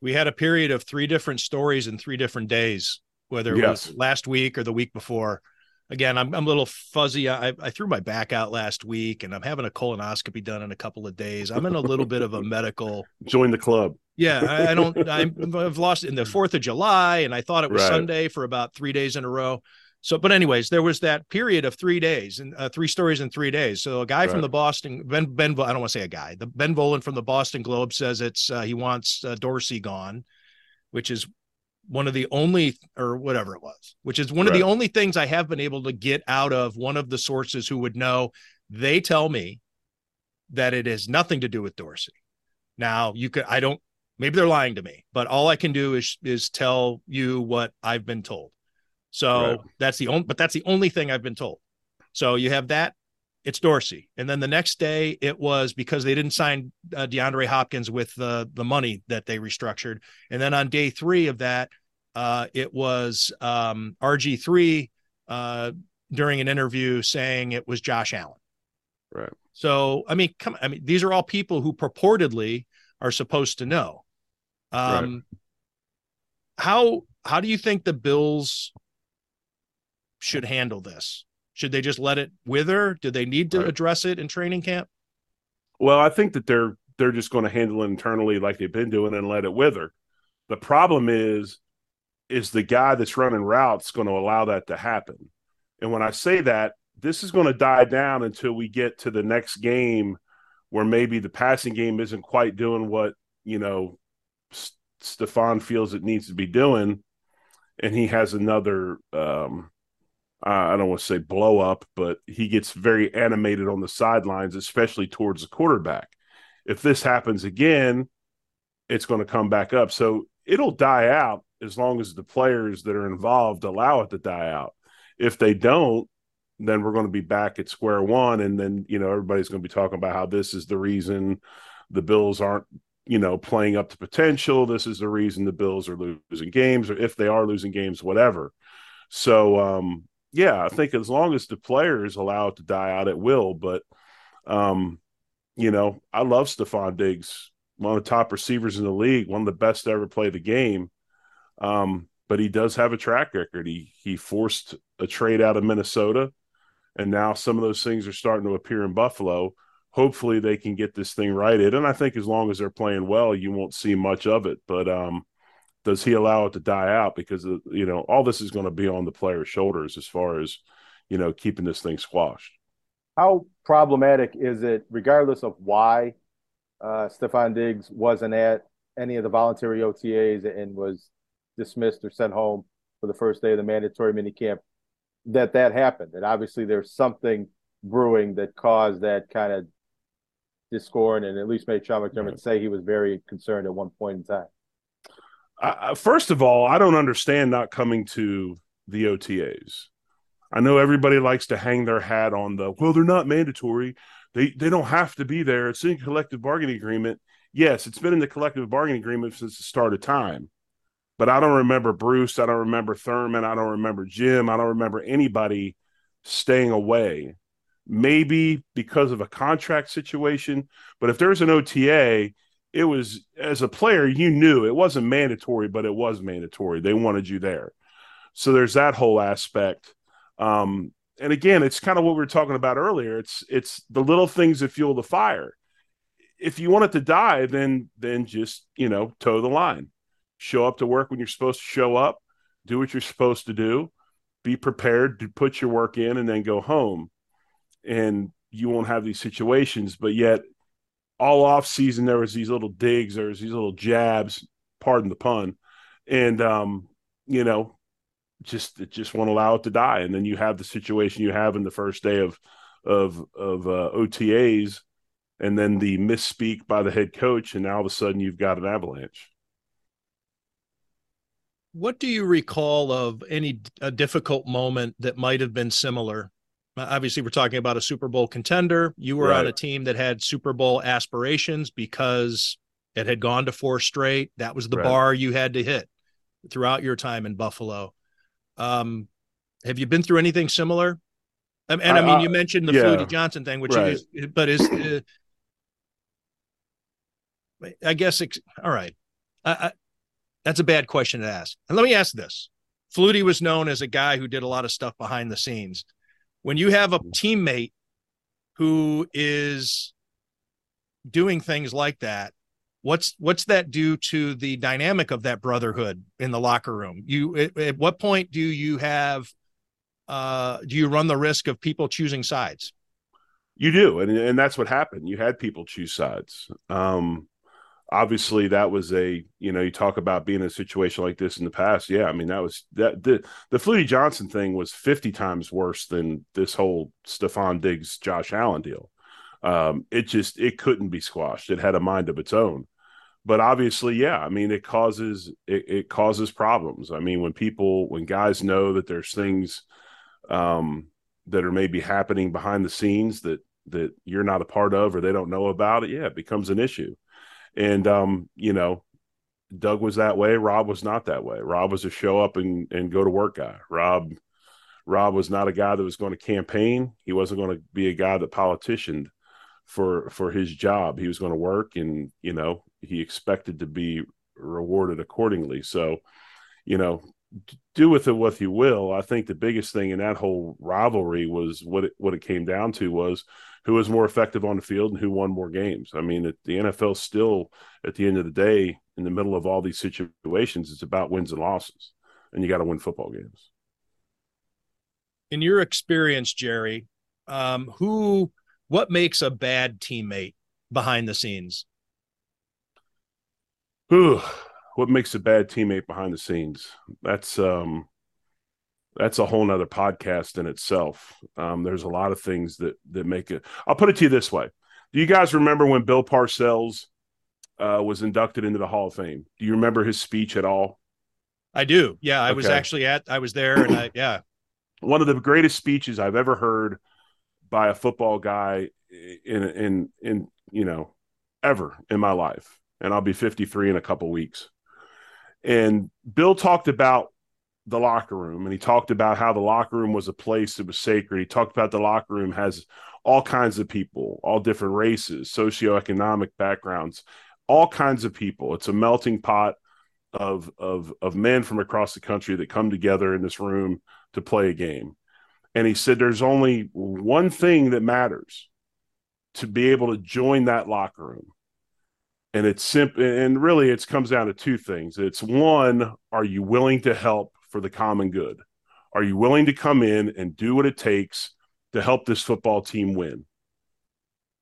We had a period of three different stories in three different days, whether it yes. was last week or the week before again, I'm, I'm a little fuzzy. I, I threw my back out last week and I'm having a colonoscopy done in a couple of days. I'm in a little bit of a medical. Join the club. Yeah. I, I don't, i have lost in the 4th of July and I thought it was right. Sunday for about three days in a row. So, but anyways, there was that period of three days and uh, three stories in three days. So a guy right. from the Boston, Ben, Ben, I don't want to say a guy, the Ben Volin from the Boston Globe says it's, uh, he wants uh, Dorsey gone, which is one of the only or whatever it was which is one right. of the only things i have been able to get out of one of the sources who would know they tell me that it has nothing to do with dorsey now you could i don't maybe they're lying to me but all i can do is is tell you what i've been told so right. that's the only but that's the only thing i've been told so you have that it's Dorsey. And then the next day it was because they didn't sign uh, DeAndre Hopkins with the the money that they restructured. And then on day three of that, uh, it was um, RG three uh, during an interview saying it was Josh Allen. Right. So I mean, come. I mean, these are all people who purportedly are supposed to know. Um, right. How how do you think the Bills should handle this? Should they just let it wither? Do they need to right. address it in training camp? Well, I think that they're they're just going to handle it internally like they've been doing and let it wither. The problem is is the guy that's running routes going to allow that to happen. And when I say that, this is going to die down until we get to the next game where maybe the passing game isn't quite doing what, you know, Stefon feels it needs to be doing and he has another um I don't want to say blow up, but he gets very animated on the sidelines, especially towards the quarterback. If this happens again, it's going to come back up. So it'll die out as long as the players that are involved allow it to die out. If they don't, then we're going to be back at square one. And then, you know, everybody's going to be talking about how this is the reason the Bills aren't, you know, playing up to potential. This is the reason the Bills are losing games, or if they are losing games, whatever. So, um, yeah, I think as long as the players allow it to die out, it will. But, um, you know, I love Stefon Diggs, one of the top receivers in the league, one of the best to ever play the game. Um, but he does have a track record. He he forced a trade out of Minnesota, and now some of those things are starting to appear in Buffalo. Hopefully, they can get this thing righted. And I think as long as they're playing well, you won't see much of it. But um, does he allow it to die out? Because uh, you know all this is going to be on the player's shoulders as far as you know keeping this thing squashed. How problematic is it, regardless of why uh, Stefon Diggs wasn't at any of the voluntary OTAs and was dismissed or sent home for the first day of the mandatory minicamp, that that happened. And obviously, there's something brewing that caused that kind of discord, and at least made Sean McDermott right. say he was very concerned at one point in time. First of all, I don't understand not coming to the OTAs. I know everybody likes to hang their hat on the well, they're not mandatory. They they don't have to be there. It's in collective bargaining agreement. Yes, it's been in the collective bargaining agreement since the start of time. But I don't remember Bruce. I don't remember Thurman. I don't remember Jim. I don't remember anybody staying away. Maybe because of a contract situation. But if there's an OTA, it was as a player, you knew it wasn't mandatory, but it was mandatory. They wanted you there. So there's that whole aspect. Um, and again, it's kind of what we were talking about earlier. It's it's the little things that fuel the fire. If you want it to die, then then just you know toe the line show up to work when you're supposed to show up, do what you're supposed to do, be prepared to put your work in, and then go home. And you won't have these situations. But yet, all off season, there was these little digs, there was these little jabs, pardon the pun, and um, you know, just it just won't allow it to die. And then you have the situation you have in the first day of of of uh, OTAs, and then the misspeak by the head coach, and now all of a sudden you've got an avalanche what do you recall of any a difficult moment that might have been similar? Uh, obviously, we're talking about a Super Bowl contender. You were right. on a team that had Super Bowl aspirations because it had gone to four straight. That was the right. bar you had to hit throughout your time in Buffalo. Um, have you been through anything similar? And, and I, I, mean, you mentioned the yeah. Flutie Johnson thing, which right. is, but is, uh, I guess, all right. I, that's a bad question to ask. And let me ask this Flutie was known as a guy who did a lot of stuff behind the scenes. When you have a teammate who is doing things like that, what's what's that do to the dynamic of that brotherhood in the locker room? You at, at what point do you have uh do you run the risk of people choosing sides? You do, and and that's what happened. You had people choose sides. Um obviously that was a you know you talk about being in a situation like this in the past. Yeah i mean that was that the the Flutie Johnson thing was 50 times worse than this whole Stefon Diggs Josh Allen deal. Um it just it couldn't be squashed. It had a mind of its own. But obviously yeah i mean it causes it, it causes problems. I mean when people when guys know that there's things um that are maybe happening behind the scenes that that you're not a part of or they don't know about it, yeah, it becomes an issue. And um, you know, Doug was that way. Rob was not that way. Rob was a show up and, and go to work guy. Rob Rob was not a guy that was going to campaign. He wasn't going to be a guy that politicianed for for his job. He was going to work and you know, he expected to be rewarded accordingly. So, you know, do with it what you will. I think the biggest thing in that whole rivalry was what it, what it came down to was who was more effective on the field and who won more games. I mean, the NFL still, at the end of the day, in the middle of all these situations, it's about wins and losses, and you got to win football games. In your experience, Jerry, um, who, what makes a bad teammate behind the scenes? Who, what makes a bad teammate behind the scenes? That's um, that's a whole nother podcast in itself. Um, there's a lot of things that that make it. I'll put it to you this way: Do you guys remember when Bill Parcells uh, was inducted into the Hall of Fame? Do you remember his speech at all? I do. Yeah, I okay. was actually at. I was there, and I yeah. One of the greatest speeches I've ever heard by a football guy in in in you know ever in my life, and I'll be 53 in a couple weeks. And Bill talked about the locker room and he talked about how the locker room was a place that was sacred. He talked about the locker room has all kinds of people, all different races, socioeconomic backgrounds, all kinds of people. It's a melting pot of of of men from across the country that come together in this room to play a game. And he said there's only one thing that matters to be able to join that locker room and it's simple and really it comes down to two things it's one are you willing to help for the common good? Are you willing to come in and do what it takes to help this football team win?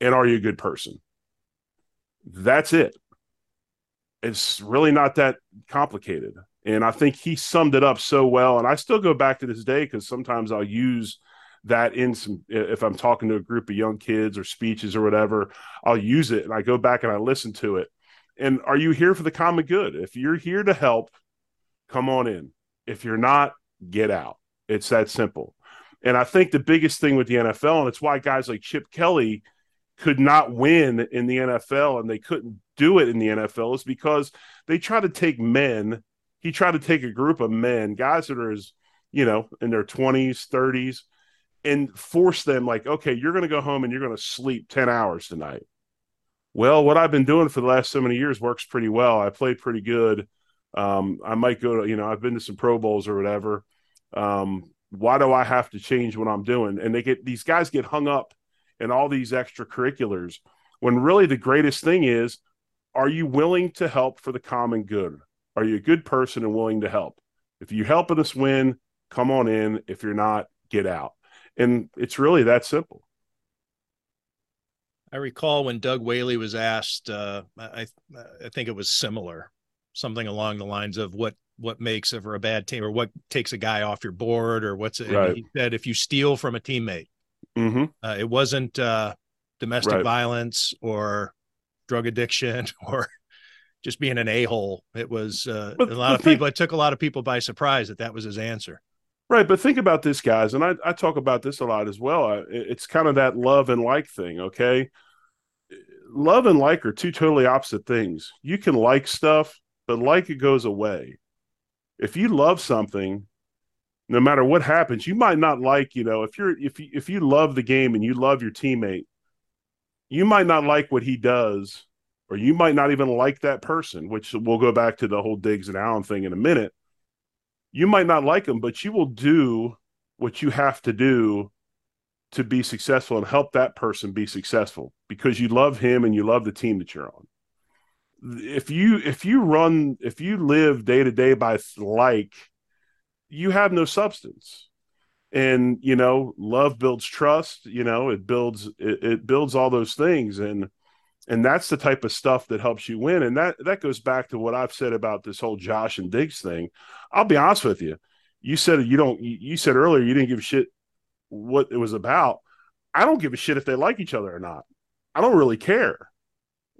And are you a good person? That's it. It's really not that complicated. And I think he summed it up so well. And I still go back to this day because sometimes I'll use that in some, if I'm talking to a group of young kids or speeches or whatever, I'll use it and I go back and I listen to it. And are you here for the common good? If you're here to help, come on in. If you're not, get out. It's that simple. And I think the biggest thing with the NFL, and it's why guys like Chip Kelly could not win in the NFL and they couldn't do it in the NFL, is because they try to take men. He tried to take a group of men, guys that are as, you know, in their 20s, 30s, and force them, like, okay, you're going to go home and you're going to sleep 10 hours tonight. Well, what I've been doing for the last so many years works pretty well. I play pretty good. Um, I might go to, you know, I've been to some Pro Bowls or whatever. Um, why do I have to change what I'm doing? And they get these guys get hung up in all these extracurriculars when really the greatest thing is are you willing to help for the common good? Are you a good person and willing to help? If you're helping us win, come on in. If you're not, get out. And it's really that simple. I recall when Doug Whaley was asked, uh, I, I think it was similar something along the lines of what what makes for a bad team or what takes a guy off your board or what's it right. he said if you steal from a teammate mm-hmm. uh, it wasn't uh, domestic right. violence or drug addiction or just being an a-hole it was uh, but, a lot of people it took a lot of people by surprise that that was his answer right but think about this guys and i, I talk about this a lot as well it's kind of that love and like thing okay love and like are two totally opposite things you can like stuff but like it goes away. If you love something, no matter what happens, you might not like, you know, if you're if you, if you love the game and you love your teammate, you might not like what he does, or you might not even like that person. Which we'll go back to the whole Diggs and Allen thing in a minute. You might not like them, but you will do what you have to do to be successful and help that person be successful because you love him and you love the team that you're on. If you if you run if you live day to day by like you have no substance. And you know love builds trust you know it builds it, it, builds all those things. And and that's the type of stuff that helps you win. And that that goes back to what i've said about this whole josh and diggs thing. I'll be honest with you. You said you don't you said earlier you didn't give a shit what it was about. I don't give a shit if they like each other or not. I don't really care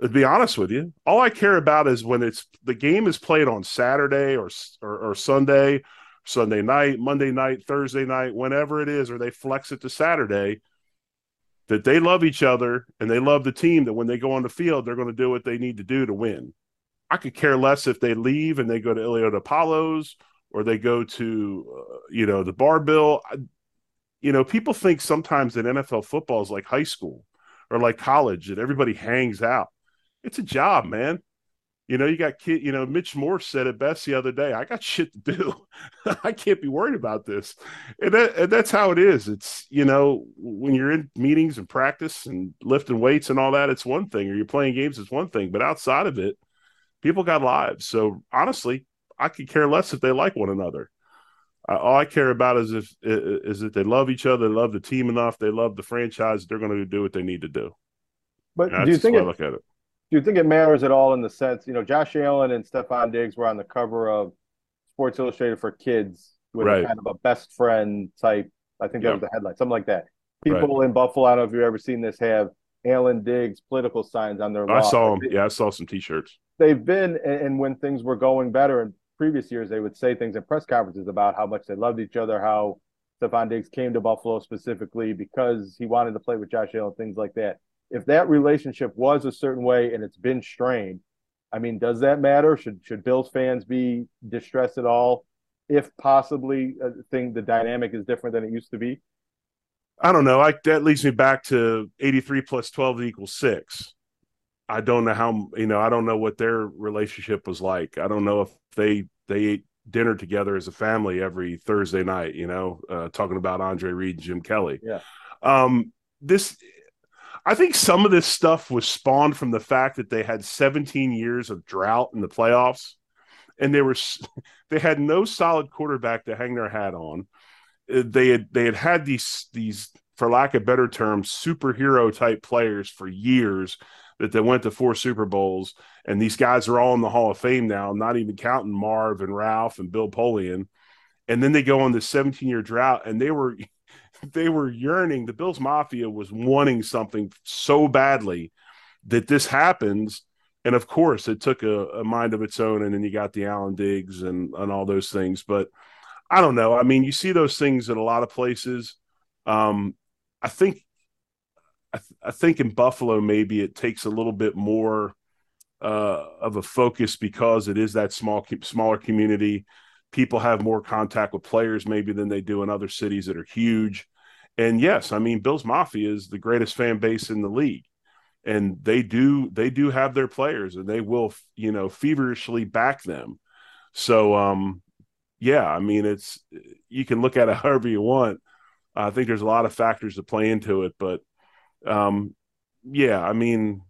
to be honest with you, all I care about is when it's the game is played on Saturday or or, or Sunday, Sunday night, Monday night, Thursday night, whenever it is, or they flex it to Saturday, that they love each other and they love the team, that when they go on the field, they're going to do what they need to do to win. I could care less if they leave and they go to Ilio DiPaolo's or they go to, uh, you know, the Bar-Bill. I, you know, people think sometimes that NFL football is like high school or like college that everybody hangs out. It's a job, man. You know, you got kid. You know, Mitch Morse said it best the other day. I got shit to do. I can't be worried about this, and, that, and that's how it is. It's you know, when you're in meetings and practice and lifting weights and all that, it's one thing, or you're playing games, it's one thing. But outside of it, people got lives. So honestly, I could care less if they like one another. all I care about is if is that they love each other, they love the team enough, they love the franchise. They're going to do what they need to do. But do you think it, look at it? Do you think it matters at all in the sense, you know, Josh Allen and Stefon Diggs were on the cover of Sports Illustrated for Kids with right. kind of a best friend type. I think that yep. was the headline, something like that. People right. in Buffalo, I don't know if you've ever seen this, have Allen Diggs political signs on their. I saw them. Yeah, I saw some T-shirts. They've been, and when things were going better in previous years, they would say things in press conferences about how much they loved each other, how Stefon Diggs came to Buffalo specifically because he wanted to play with Josh Allen, things like that if that relationship was a certain way and it's been strained, I mean, does that matter? Should should Bills fans be distressed at all if possibly a thing the dynamic is different than it used to be? I don't know. I, that leads me back to 83 plus 12 equals six. I don't know how you know. I don't know what their relationship was like. I don't know if they they ate dinner together as a family every Thursday night. You know, uh, talking about Andre Reed and Jim Kelly. Yeah. Um, this I think some of this stuff was spawned from the fact that they had 17 years of drought in the playoffs, and they were they had no solid quarterback to hang their hat on. Uh, they had they had had these these for lack of better terms superhero type players for years that they went to four Super Bowls, and these guys are all in the Hall of Fame now, not even counting Marv and Ralph and Bill Polian. And then they go on this 17 year drought, and they were they were yearning. The Bills Mafia was wanting something so badly that this happens. And of course, it took a, a mind of its own. And then you got the Allen Diggs and, and all those things. But I don't know. I mean, you see those things in a lot of places. Um, I think, I, th- I think in Buffalo, maybe it takes a little bit more uh, of a focus because it is that small, smaller community people have more contact with players maybe than they do in other cities that are huge. And yes, I mean Bills Mafia is the greatest fan base in the league. And they do they do have their players and they will, you know, feverishly back them. So um yeah, I mean it's you can look at it however you want. I think there's a lot of factors that play into it, but um yeah, I mean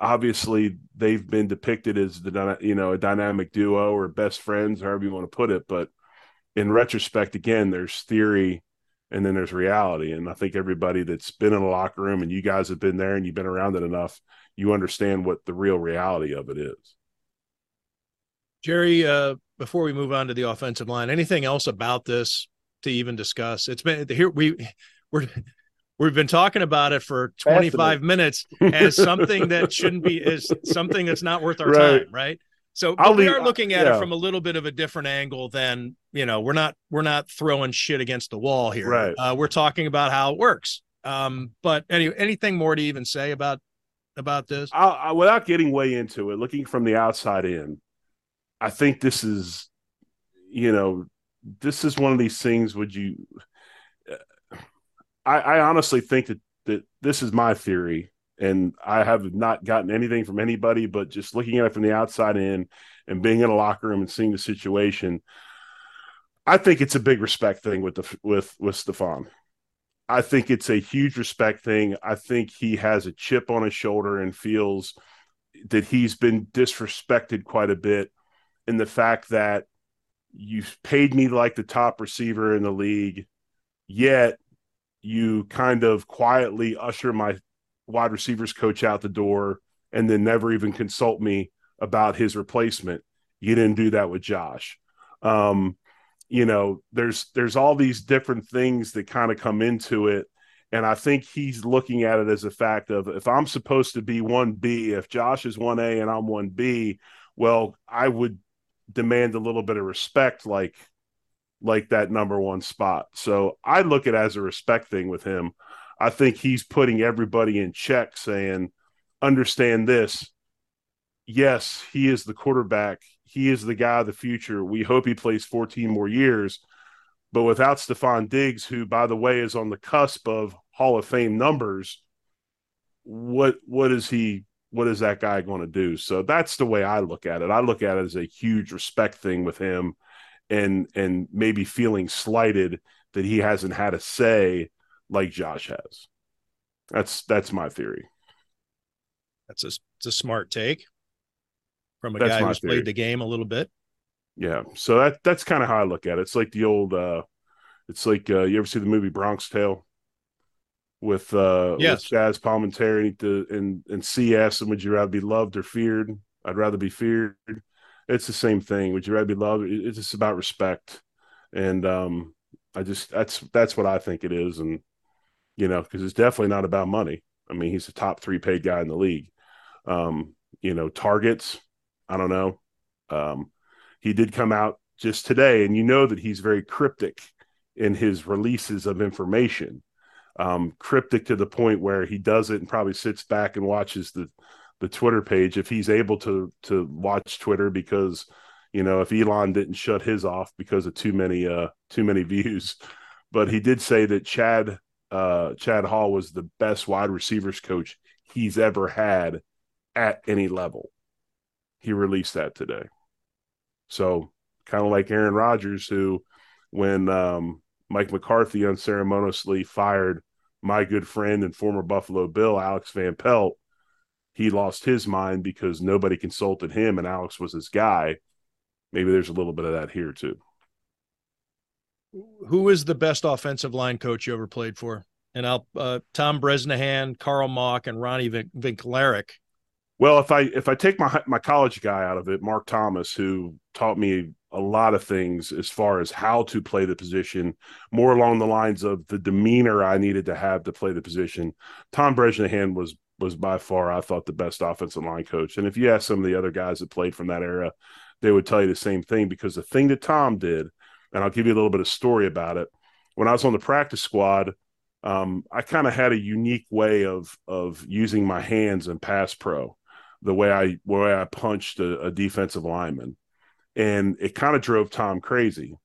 obviously they've been depicted as the you know a dynamic duo or best friends, however you want to put it. But in retrospect, again, there's theory and then there's reality. And I think everybody that's been in a locker room and you guys have been there and you've been around it enough, you understand what the real reality of it is. Jerry, uh, before we move on to the offensive line, anything else about this to even discuss? It's been here. We we're we've been talking about it for 25 minutes as something that shouldn't be is something that's not worth our right. time right? So we are looking at yeah. it from a little bit of a different angle than you know we're not we're not throwing shit against the wall here. Right. Uh, we're talking about how it works. Um but anyway anything more to even say about about this? I, I, without getting way into it looking from the outside in i think this is you know this is one of these things would you I, I honestly think that that this is my theory, and I have not gotten anything from anybody, but just looking at it from the outside in and being in a locker room and seeing the situation, I think it's a big respect thing with the with with Stefon. I think it's a huge respect thing. I think he has a chip on his shoulder and feels that he's been disrespected quite a bit in the fact that you've paid me like the top receiver in the league, yet you kind of quietly usher my wide receivers coach out the door and then never even consult me about his replacement. You didn't do that with Josh. Um, you know, there's there's all these different things that kind of come into it. And I think he's looking at it as a fact of if I'm supposed to be 1B, if Josh is 1A and I'm 1B, well, I would demand a little bit of respect like like that number one spot. So I look at it as a respect thing with him. I think he's putting everybody in check, saying, understand this. Yes, he is the quarterback. He is the guy of the future. We hope he plays 14 more years. But without Stefon Diggs, who, by the way, is on the cusp of Hall of Fame numbers, what what is he what is that guy going to do? So that's the way I look at it. I look at it as a huge respect thing with him and and maybe feeling slighted that he hasn't had a say like Josh has. That's that's my theory. That's a, it's a smart take from a that's guy who's theory. played the game a little bit. Yeah, so that that's kind of how I look at it. It's like the old, uh it's like uh you ever see the movie Bronx Tale with uh yes. with Chazz Palminteri and and CS and would you rather be loved or feared? I'd rather be feared it's the same thing. Would you rather be loved? It's just about respect, and um, I just that's that's what I think it is, and you know, because it's definitely not about money. I mean, he's the top three paid guy in the league. Um, you know, targets. I don't know. Um, he did come out just today, and you know that he's very cryptic in his releases of information. Um, cryptic to the point where he does it and probably sits back and watches the the Twitter page if he's able to to watch Twitter because you know if Elon didn't shut his off because of too many uh too many views. But he did say that Chad uh Chad Hall was the best wide receivers coach he's ever had at any level. He released that today. So kind of like Aaron Rodgers, who when um, Mike McCarthy unceremoniously fired my good friend and former Buffalo Bill Alex Van Pelt he lost his mind because nobody consulted him and Alex was his guy. Maybe there's a little bit of that here too. Who is the best offensive line coach you ever played for? And I'll uh, Tom Bresnahan, Carl Mauck, and Ronnie Vin- Vinklarek. Well, if I if I take my my college guy out of it, Mark Thomas, who taught me a lot of things as far as how to play the position, more along the lines of the demeanor I needed to have to play the position. Tom Bresnahan was was by far, I thought, the best offensive line coach. And if you ask some of the other guys that played from that era, they would tell you the same thing because the thing that Tom did, and I'll give you a little bit of story about it. When I was on the practice squad, um, I kind of had a unique way of of using my hands in pass pro, the way I way I punched a, a defensive lineman, and it kind of drove Tom crazy.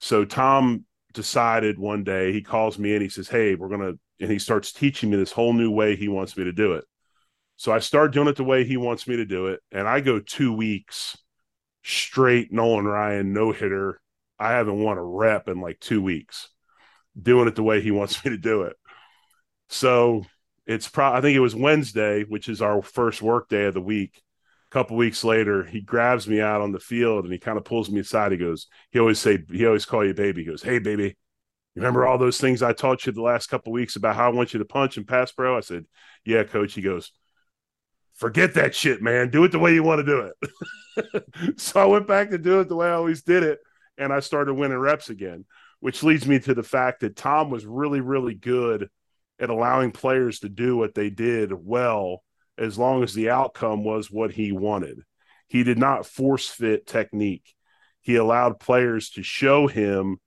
So Tom decided one day he calls me and he says, "Hey, we're gonna and he starts teaching me this whole new way he wants me to do it. So I start doing it the way he wants me to do it, and I go two weeks straight Nolan Ryan no hitter. I haven't won a rep in like two weeks, doing it the way he wants me to do it. So it's pro. I think it was Wednesday, which is our first work day of the week. A couple weeks later, he grabs me out on the field and he kind of pulls me aside. He goes, he always say, he always call you baby. He goes, hey baby, remember all those things I taught you the last couple weeks about how I want you to punch and pass, bro? I said, yeah, coach. He goes, forget that shit, man. Do it the way you want to do it. so I went back to do it the way I always did it. And I started winning reps again, which leads me to the fact that Tom was really, really good at allowing players to do what they did well, as long as the outcome was what he wanted. He did not force fit technique. He allowed players to show him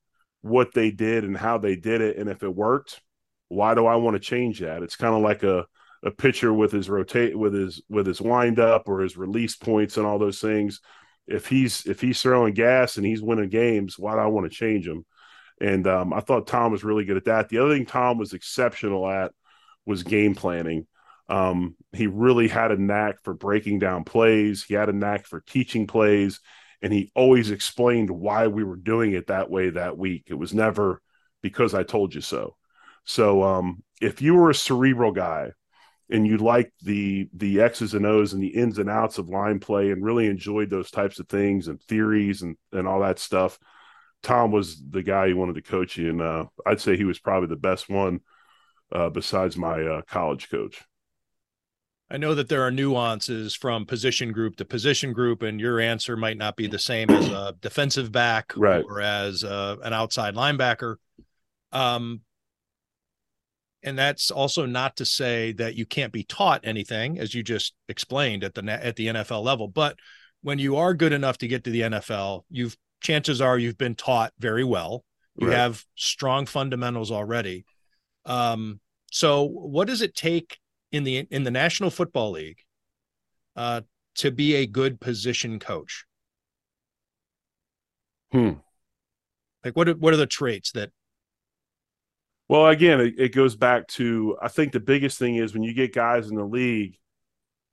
what they did and how they did it. And if it worked, why do I want to change that? It's kind of like a, a pitcher with his rotate with his with his wind up or his release points and all those things. If he's if he's throwing gas and he's winning games, why do I want to change him? And um, I thought Tom was really good at that. The other thing Tom was exceptional at was game planning. Um, he really had a knack for breaking down plays. He had a knack for teaching plays and he always explained why we were doing it that way that week. It was never because I told you so. So um, if you were a cerebral guy and you liked the the X's and O's and the ins and outs of line play and really enjoyed those types of things and theories and and all that stuff, Tom was the guy you wanted to coach you, and uh, I'd say he was probably the best one uh, besides my uh, college coach. I know that there are nuances from position group to position group, and your answer might not be the same as a defensive back right. or as uh, an outside linebacker. Um, and that's also not to say that you can't be taught anything, as you just explained at the at the NFL level. But when you are good enough to get to the NFL, you've chances are you've been taught very well. You Right. have strong fundamentals already. Um, so, what does it take in the in the National Football League uh, to be a good position coach? Hmm. Like, what are, what are the traits that? Well, again, it, it goes back to I think the biggest thing is when you get guys in the league,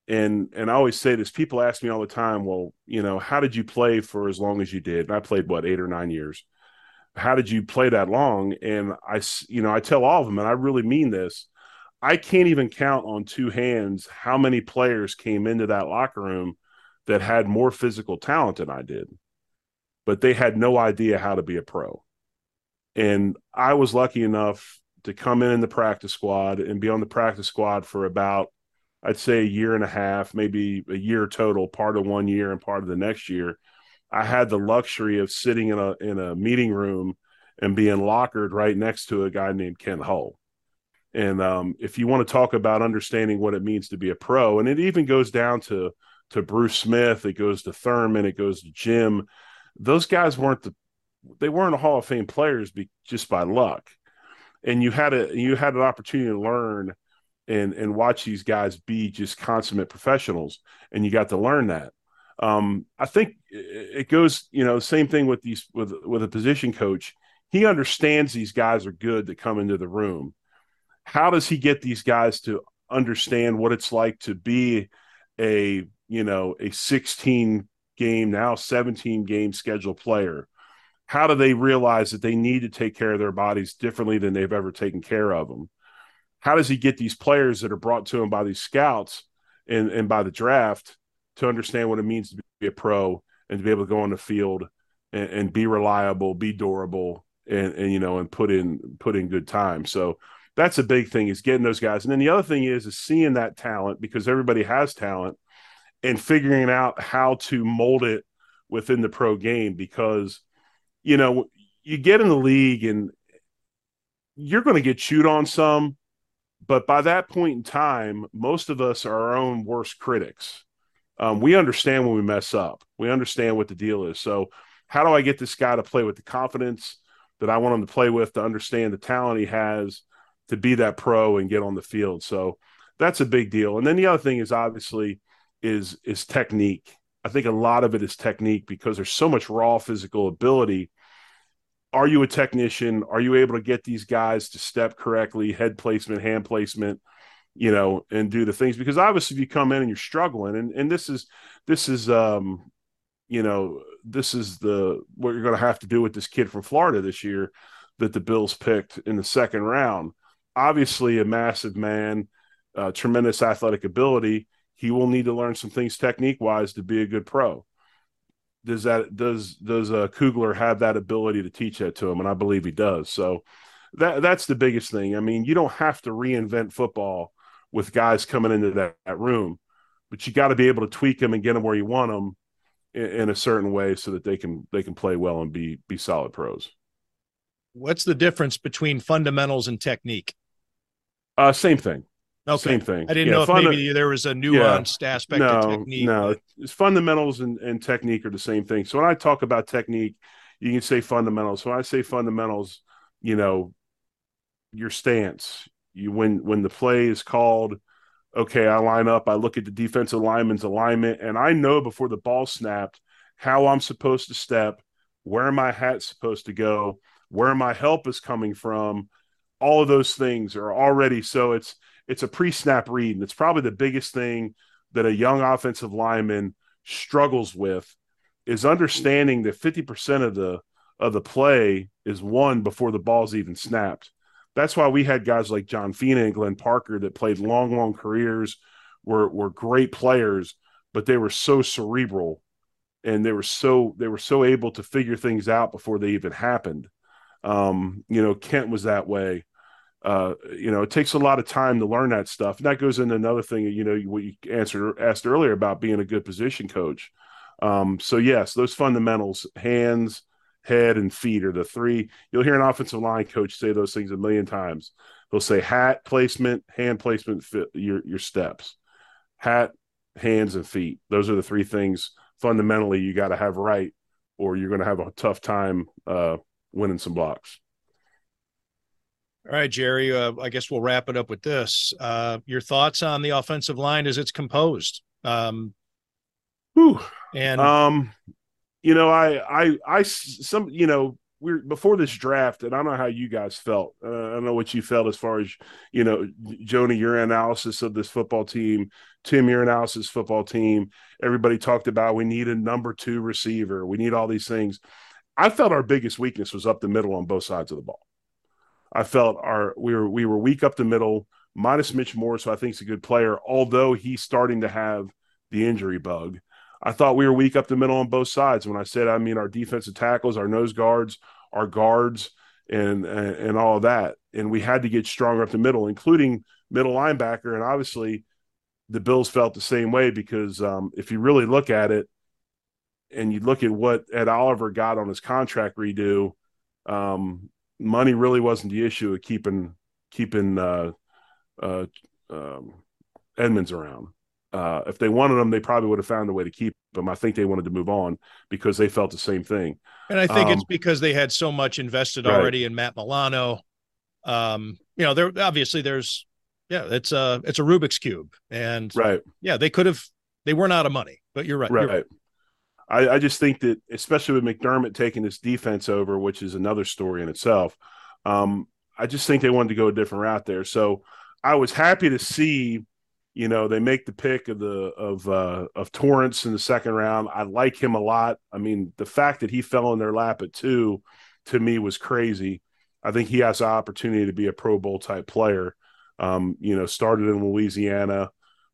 and and I always say this. People ask me all the time, well, you know, how did you play for as long as you did? And I played what eight or nine years. How did you play that long? And I, you know, I tell all of them, and I really mean this. I can't even count on two hands how many players came into that locker room that had more physical talent than I did, but they had no idea how to be a pro. And I was lucky enough to come in in the practice squad and be on the practice squad for about, I'd say, a year and a half, maybe a year total, part of one year and part of the next year. I had the luxury of sitting in a in a meeting room and being lockered right next to a guy named Kent Hull. And um, if you want to talk about understanding what it means to be a pro, and it even goes down to to Bruce Smith, it goes to Thurman, it goes to Jim. Those guys weren't the they weren't a Hall of Fame players be, just by luck. And you had a you had an opportunity to learn and and watch these guys be just consummate professionals, and you got to learn that. Um, I think it goes, you know, same thing with these with with a position coach. He understands these guys are good that come into the room. How does he get these guys to understand what it's like to be a you know a 16 game now 17 game schedule player? How do they realize that they need to take care of their bodies differently than they've ever taken care of them? How does he get these players that are brought to him by these scouts and, and by the draft to understand what it means to be a pro and to be able to go on the field and, and be reliable, be durable, and, and you know, and put in put in good time. So that's a big thing is getting those guys. And then the other thing is is seeing that talent because everybody has talent and figuring out how to mold it within the pro game because you know you get in the league and you're going to get chewed on some but by that point in time most of us are our own worst critics. Um, we understand when we mess up. We understand what the deal is. So how do i get this guy to play with the confidence that i want him to play with to understand the talent he has to be that pro and get on the field. So that's a big deal. And then the other thing is obviously is is technique. I think a lot of it is technique because there's so much raw physical ability. Are you a technician? Are you able to get these guys to step correctly head placement hand placement you know and do the things? Because obviously if you come in and you're struggling and and this is this is um you know this is the what you're going to have to do with this kid from Florida this year that the Bills picked in the second round obviously a massive man uh, tremendous athletic ability he will need to learn some things technique wise to be a good pro does that does does uh, Kugler have that ability to teach that to him? And I believe he does. So that that's the biggest thing. I mean, you don't have to reinvent football with guys coming into that, that room, but you got to be able to tweak them and get them where you want them in, in a certain way so that they can they can play well and be be solid pros. What's the difference between fundamentals and technique? Uh, same thing. Okay. Same thing. I didn't Yeah, know if funda- maybe there was a nuanced aspect no, of technique. No, it's fundamentals and, and technique are the same thing. So when I talk about technique, you can say fundamentals. So when I say fundamentals, you know, your stance. You when when the play is called, okay, I line up, I look at the defensive lineman's alignment, and I know before the ball snapped how I'm supposed to step, where my hat's supposed to go, where my help is coming from. All of those things are already so it's it's a pre-snap read, and it's probably the biggest thing that a young offensive lineman struggles with is understanding that 50% of the of the play is won before the ball's even snapped. That's why we had guys like John Fina and Glenn Parker that played long, long careers, were were great players, but they were so cerebral and they were so they were so able to figure things out before they even happened. Um, you know, Kent was that way. Uh, you know, it takes a lot of time to learn that stuff. And that goes into another thing, you know, what you answered asked earlier about being a good position coach. Um, so yes, those fundamentals, hands, head, and feet are the three. You'll hear an offensive line coach say those things a million times. He'll say hat placement, hand placement, fit, your your steps, hat, hands, and feet. Those are the three things fundamentally you got to have right or you're going to have a tough time uh, winning some blocks. All right, Jerry. Uh, I guess we'll wrap it up with this. Uh, your thoughts on the offensive line as it's composed? Um, Whew. and Um, you know, I, I, I, some, you know, we're before this draft, and I don't know how you guys felt. Uh, I don't know what you felt as far as you know, Jonah, your analysis of this football team, Tim, your analysis football team. Everybody talked about we need a number two receiver. We need all these things. I felt our biggest weakness was up the middle on both sides of the ball. I felt our we were we were weak up the middle, minus Mitch Morse, who I think is a good player, although he's starting to have the injury bug. I thought we were weak up the middle on both sides. When I said, I mean our defensive tackles, our nose guards, our guards, and and, and all of that. And we had to get stronger up the middle, including middle linebacker. And obviously, the Bills felt the same way because um, if you really look at it, and you look at what Ed Oliver got on his contract redo, um, money really wasn't the issue of keeping keeping uh, uh, um, Edmunds around. Uh, if they wanted him, they probably would have found a way to keep him. I think they wanted to move on because they felt the same thing. And I think Um, it's because they had so much invested Right. already in Matt Milano. Um, you know, there obviously there's yeah, it's a it's a Rubik's cube, and Right, yeah, they could have they weren't out of money, but you're right. right. You're- I, I just think that, especially with McDermott taking this defense over, which is another story in itself, um, I just think they wanted to go a different route there. So I was happy to see, you know, they make the pick of the of uh, of Torrence in the second round. I like him a lot. I mean, the fact that he fell in their lap at two, to me, was crazy. I think he has the opportunity to be a Pro Bowl type player. Um, you know, started in Louisiana,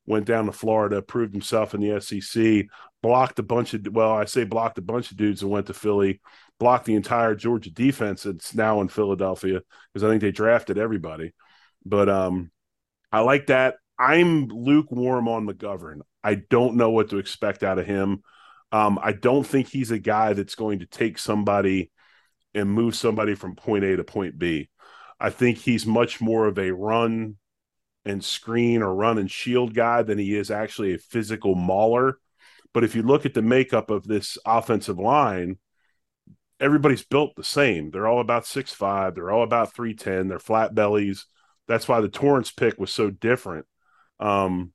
went down to Florida, proved himself in the SEC, blocked a bunch of well, I say blocked a bunch of dudes and went to Philly, blocked the entire Georgia defense that's now in Philadelphia because I think they drafted everybody. But um, I like that. I'm lukewarm on McGovern. I don't know what to expect out of him. Um, I don't think he's a guy that's going to take somebody and move somebody from point A to point B. I think he's much more of a run and screen or run and shield guy than he is actually a physical mauler. But if you look at the makeup of this offensive line, everybody's built the same. They're all about six five. They're all about 310. They're flat bellies. That's why the Torrence pick was so different. Um,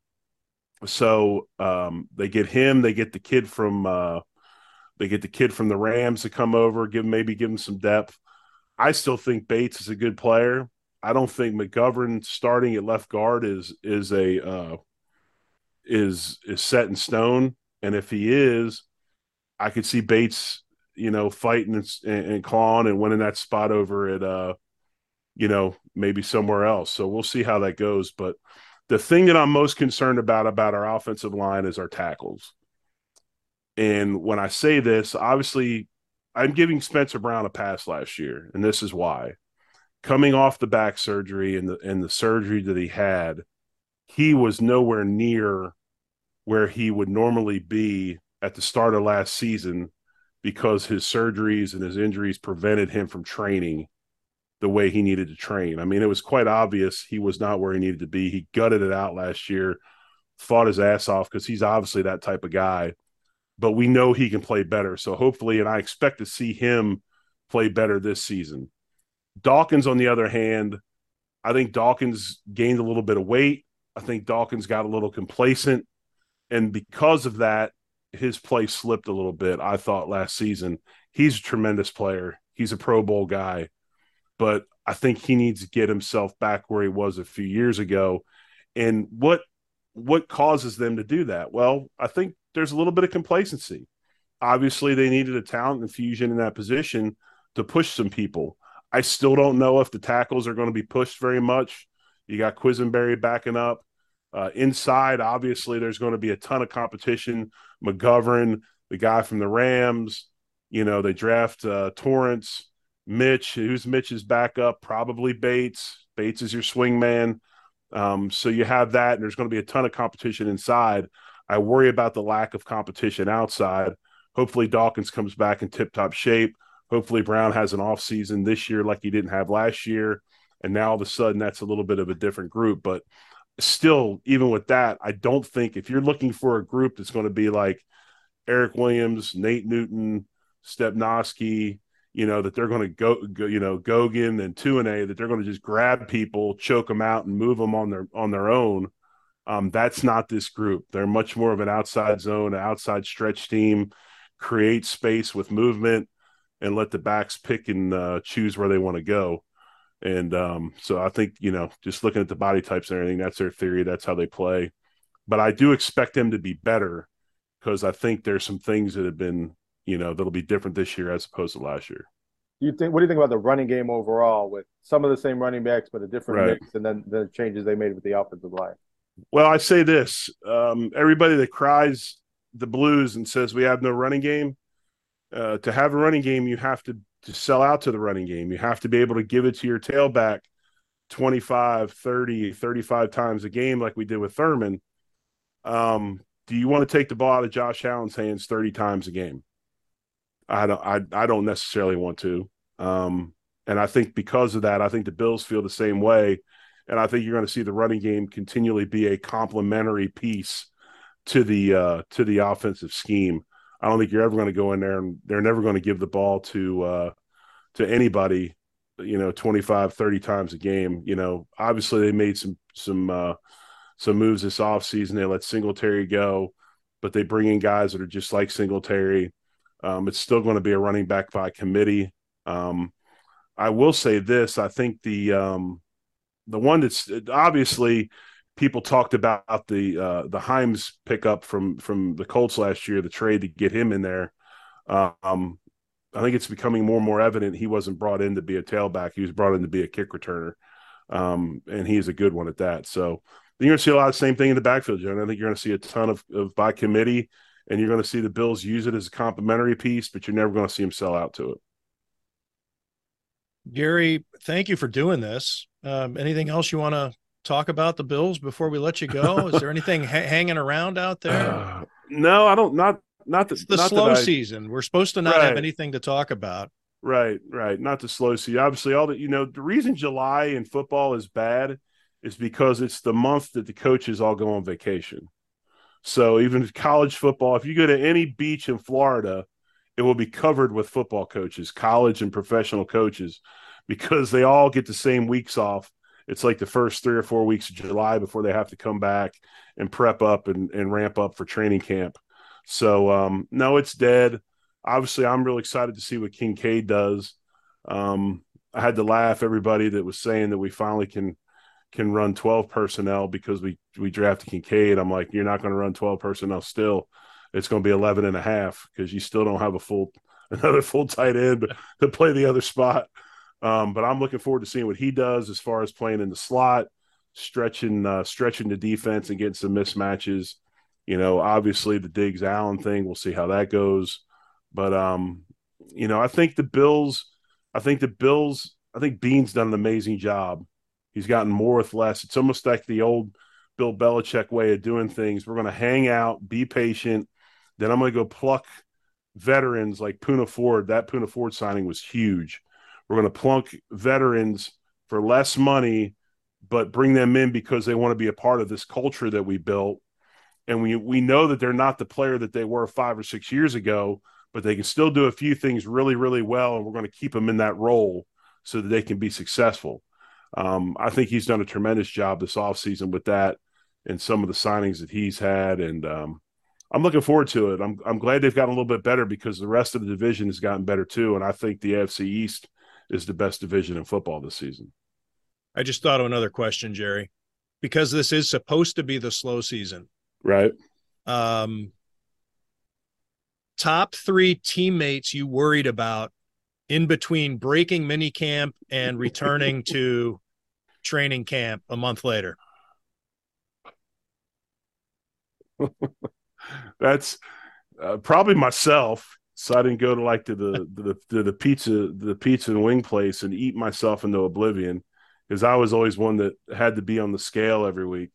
so um, they get him. They get the kid from uh, they get the kid from the Rams to come over, give maybe give him some depth. I still think Bates is a good player. I don't think McGovern starting at left guard is is a uh, is is set in stone. And if he is, I could see Bates, you know, fighting and, and clawing and winning that spot over at, uh, you know, maybe somewhere else. So we'll see how that goes. But the thing that I'm most concerned about about our offensive line is our tackles. And when I say this, obviously, I'm giving Spencer Brown a pass last year, and this is why. Coming off the back surgery and the and the surgery that he had, he was nowhere near where he would normally be at the start of last season because his surgeries and his injuries prevented him from training the way he needed to train. I mean, it was quite obvious he was not where he needed to be. He gutted it out last year, fought his ass off because he's obviously that type of guy. But we know he can play better. So hopefully, and I expect to see him play better this season. Dawkins, on the other hand, I think Dawkins gained a little bit of weight. I think Dawkins got a little complacent. And because of that, his play slipped a little bit, I thought last season. He's a tremendous player. He's a Pro Bowl guy. But I think he needs to get himself back where he was a few years ago. And what what causes them to do that? Well, I think there's a little bit of complacency. Obviously, they needed a talent infusion in that position to push some people. I still don't know if the tackles are going to be pushed very much. You got Quessenberry backing up. Uh, inside, obviously, there's going to be a ton of competition. McGovern, the guy from the Rams, you know, they draft uh, Torrence, Mitch, who's Mitch's backup, probably Bates. Bates is your swing man. Um, so you have that, and there's going to be a ton of competition inside. I worry about the lack of competition outside. Hopefully, Dawkins comes back in tip top shape. Hopefully, Brown has an off season this year like he didn't have last year. And now all of a sudden, that's a little bit of a different group. But still, even with that, I don't think if you're looking for a group that's going to be like Erik Williams, Nate Newton, Stepnoski, you know, that they're going to go, go, you know, Gogan and Tuinei, that they're going to just grab people, choke them out, and move them on their on their own. Um, that's not this group. They're much more of an outside zone, outside stretch team, create space with movement, and let the backs pick and uh, choose where they want to go. And um, so I think you know, just looking at the body types and everything, that's their theory. That's how they play. But I do expect them to be better because I think there's some things that have been, you know, that'll be different this year as opposed to last year. You think? What do you think about the running game overall, with some of the same running backs but a different right. mix, and then the changes they made with the offensive line? Well, I say this: um, everybody that cries the Blues and says we have no running game, uh, to have a running game, you have to to sell out to the running game. You have to be able to give it to your tailback 25, 30, 35 times a game, like we did with Thurman. Um, do you want to take the ball out of Josh Allen's hands 30 times a game? I don't I, I don't necessarily want to. Um, and I think because of that, I think the Bills feel the same way. And I think you're going to see the running game continually be a complementary piece to the uh, to the offensive scheme. I don't think you're ever going to go in there and they're never going to give the ball to uh, to anybody, you know, 25, 30 times a game. You know, obviously they made some some uh, some moves this offseason. They let Singletary go, but they bring in guys that are just like Singletary. Um, it's still going to be a running back by committee. Um, I will say this: I think the um, the one that's obviously people talked about the uh, the Hines pickup from from the Colts last year, the trade to get him in there. Um, I think it's becoming more and more evident he wasn't brought in to be a tailback; he was brought in to be a kick returner, um, and he's a good one at that. So you're going to see a lot of the same thing in the backfield, John. I think you're going to see a ton of, of by committee, and you're going to see the Bills use it as a complementary piece, but you're never going to see them sell out to it. Gary, thank you for doing this. Um, anything else you want to talk about the Bills before we let you go? Is there anything ha- hanging around out there? Uh, no, I don't. Not not the, it's the not slow I, season. We're supposed to not right. have anything to talk about. Right, right. Not the slow season. Obviously, all that you know. The reason July in football is bad is because it's the month that the coaches all go on vacation. So even college football, if you go to any beach in Florida, it will be covered with football coaches, college and professional coaches, because they all get the same weeks off it's like the first three or four weeks of July before they have to come back and prep up and, and ramp up for training camp. So um, no, it's dead. Obviously, I'm really excited to see what Kincaid does. Um, I had to laugh everybody that was saying that we finally can can run 12 personnel because we we drafted Kincaid. I'm like, you're not going to run 12 personnel still. It's going to be 11 and a half because you still don't have a full another full tight end to play the other spot. Um, but I'm looking forward to seeing what he does as far as playing in the slot, stretching uh, stretching the defense and getting some mismatches. You know, obviously the Diggs Allen thing, we'll see how that goes. But um, you know, I think the Bills, I think the Bills, I think Beane's done an amazing job. He's gotten more with less. It's almost like the old Bill Belichick way of doing things. We're going to hang out, be patient. Then I'm going to go pluck veterans like Poona Ford. That Poona Ford signing was huge. We're going to plunk veterans for less money, but bring them in because they want to be a part of this culture that we built. And we we know that they're not the player that they were five or six years ago, but they can still do a few things really, really well. And we're going to keep them in that role so that they can be successful. Um, I think he's done a tremendous job this offseason with that and some of the signings that he's had. And um, I'm looking forward to it. I'm I'm glad they've gotten a little bit better because the rest of the division has gotten better too. And I think the AFC East is the best division in football this season. I just thought of another question, Jerry, because this is supposed to be the slow season. Right. Um, top three teammates you worried about in between breaking minicamp and returning to training camp a month later? That's uh, probably myself so I didn't go to like to the the, the, pizza the pizza and wing place and eat myself into oblivion because I was always one that had to be on the scale every week.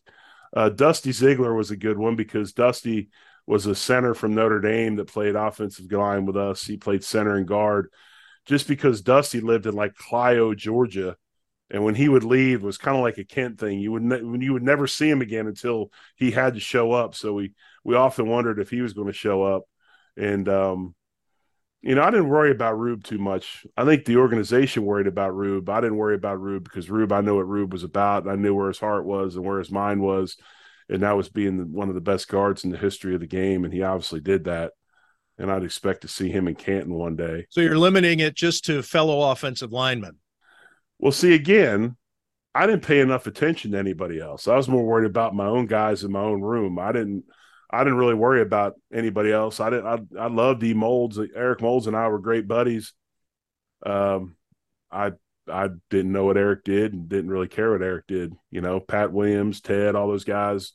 Uh, Dusty Zeigler was a good one because Dusty was a center from Notre Dame that played offensive line with us. He played center and guard. Just because Dusty lived in like Clio, Georgia, and when he would leave, was kind of like a Kent thing. You would ne- you would never see him again until he had to show up. So we we often wondered if he was going to show up. And um, you know, I didn't worry about Rube too much. I think the organization worried about Rube. I didn't worry about Rube because Rube, I knew what Rube was about. I knew where his heart was and where his mind was. And that was being one of the best guards in the history of the game. And he obviously did that. And I'd expect to see him in Canton one day. So you're limiting it just to fellow offensive linemen. Well, see, again, I didn't pay enough attention to anybody else. I was more worried about my own guys in my own room. I didn't – I didn't really worry about anybody else. I didn't. I, I loved E. Moulds. Eric Moulds and I were great buddies. Um, I I didn't know what Eric did and didn't really care what Eric did. You know, Pat Williams, Ted, all those guys.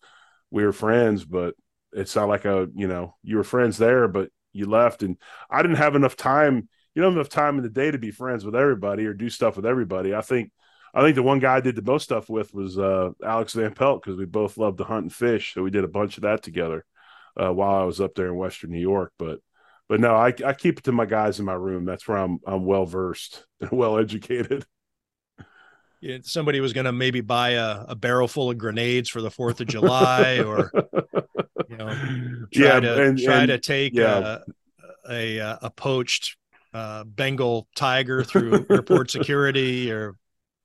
We were friends, but it's not like a you know you were friends there, but you left, and I didn't have enough time. You don't have enough time in the day to be friends with everybody or do stuff with everybody. I think I think the one guy I did the most stuff with was uh, Alex Van Pelt because we both loved to hunt and fish, so we did a bunch of that together uh, while I was up there in Western New York. But but no, I, I keep it to my guys in my room. That's where I'm I'm well versed and well educated. Yeah, somebody was going to maybe buy a, a, barrel full of grenades for the Fourth of July, or you know, try yeah, to and, try and, to take yeah. a, a, a poached uh, Bengal tiger through airport security, or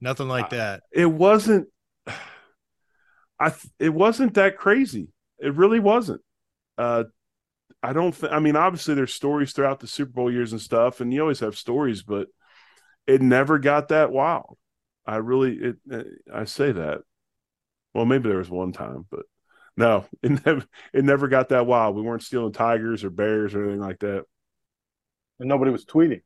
nothing like that. It wasn't. I it wasn't that crazy. It really wasn't. Uh, I don't think. I mean, obviously, there's stories throughout the Super Bowl years and stuff, and you always have stories, but it never got that wild. I really, it. Uh, I say that. Well, maybe there was one time, but no, it never. It never got that wild. We weren't stealing tigers or bears or anything like that. And nobody was tweeting.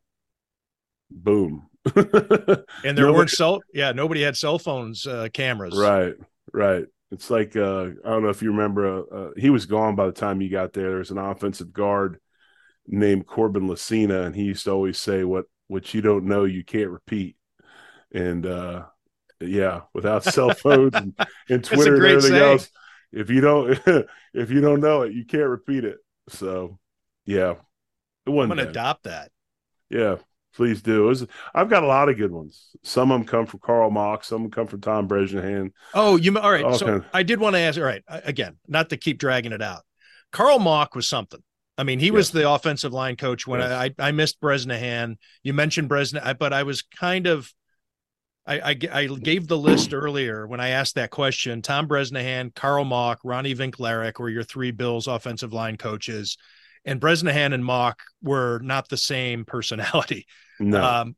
Boom. and there nobody, weren't cell. Yeah, nobody had cell phones, uh, cameras. Right. Right. It's like uh, I don't know if you remember. Uh, uh, he was gone by the time you got there. There was an offensive guard named Corbin Lacina, and he used to always say, "What what you don't know, you can't repeat." And uh, yeah, without cell phones and, and Twitter and everything saying. else, if you don't if you don't know it, you can't repeat it. So yeah, it wasn't. I'm gonna bad. adopt that. Yeah, Please do. Was, I've got a lot of good ones. Some of them come from Carl Mauck. Some of them come from Tom Bresnahan. Oh, you all right? All so kind of, I did want to ask. All right, again, not to keep dragging it out. Carl Mauck was something. I mean, he yes. was the offensive line coach when yes. I, I missed Bresnahan. You mentioned Bresnahan, but I was kind of I, I, I, gave the list earlier when I asked that question. Tom Bresnahan, Carl Mauck, Ronnie Vinklarek were your three Bills offensive line coaches, and Bresnahan and Mauck were not the same personality. No. Um,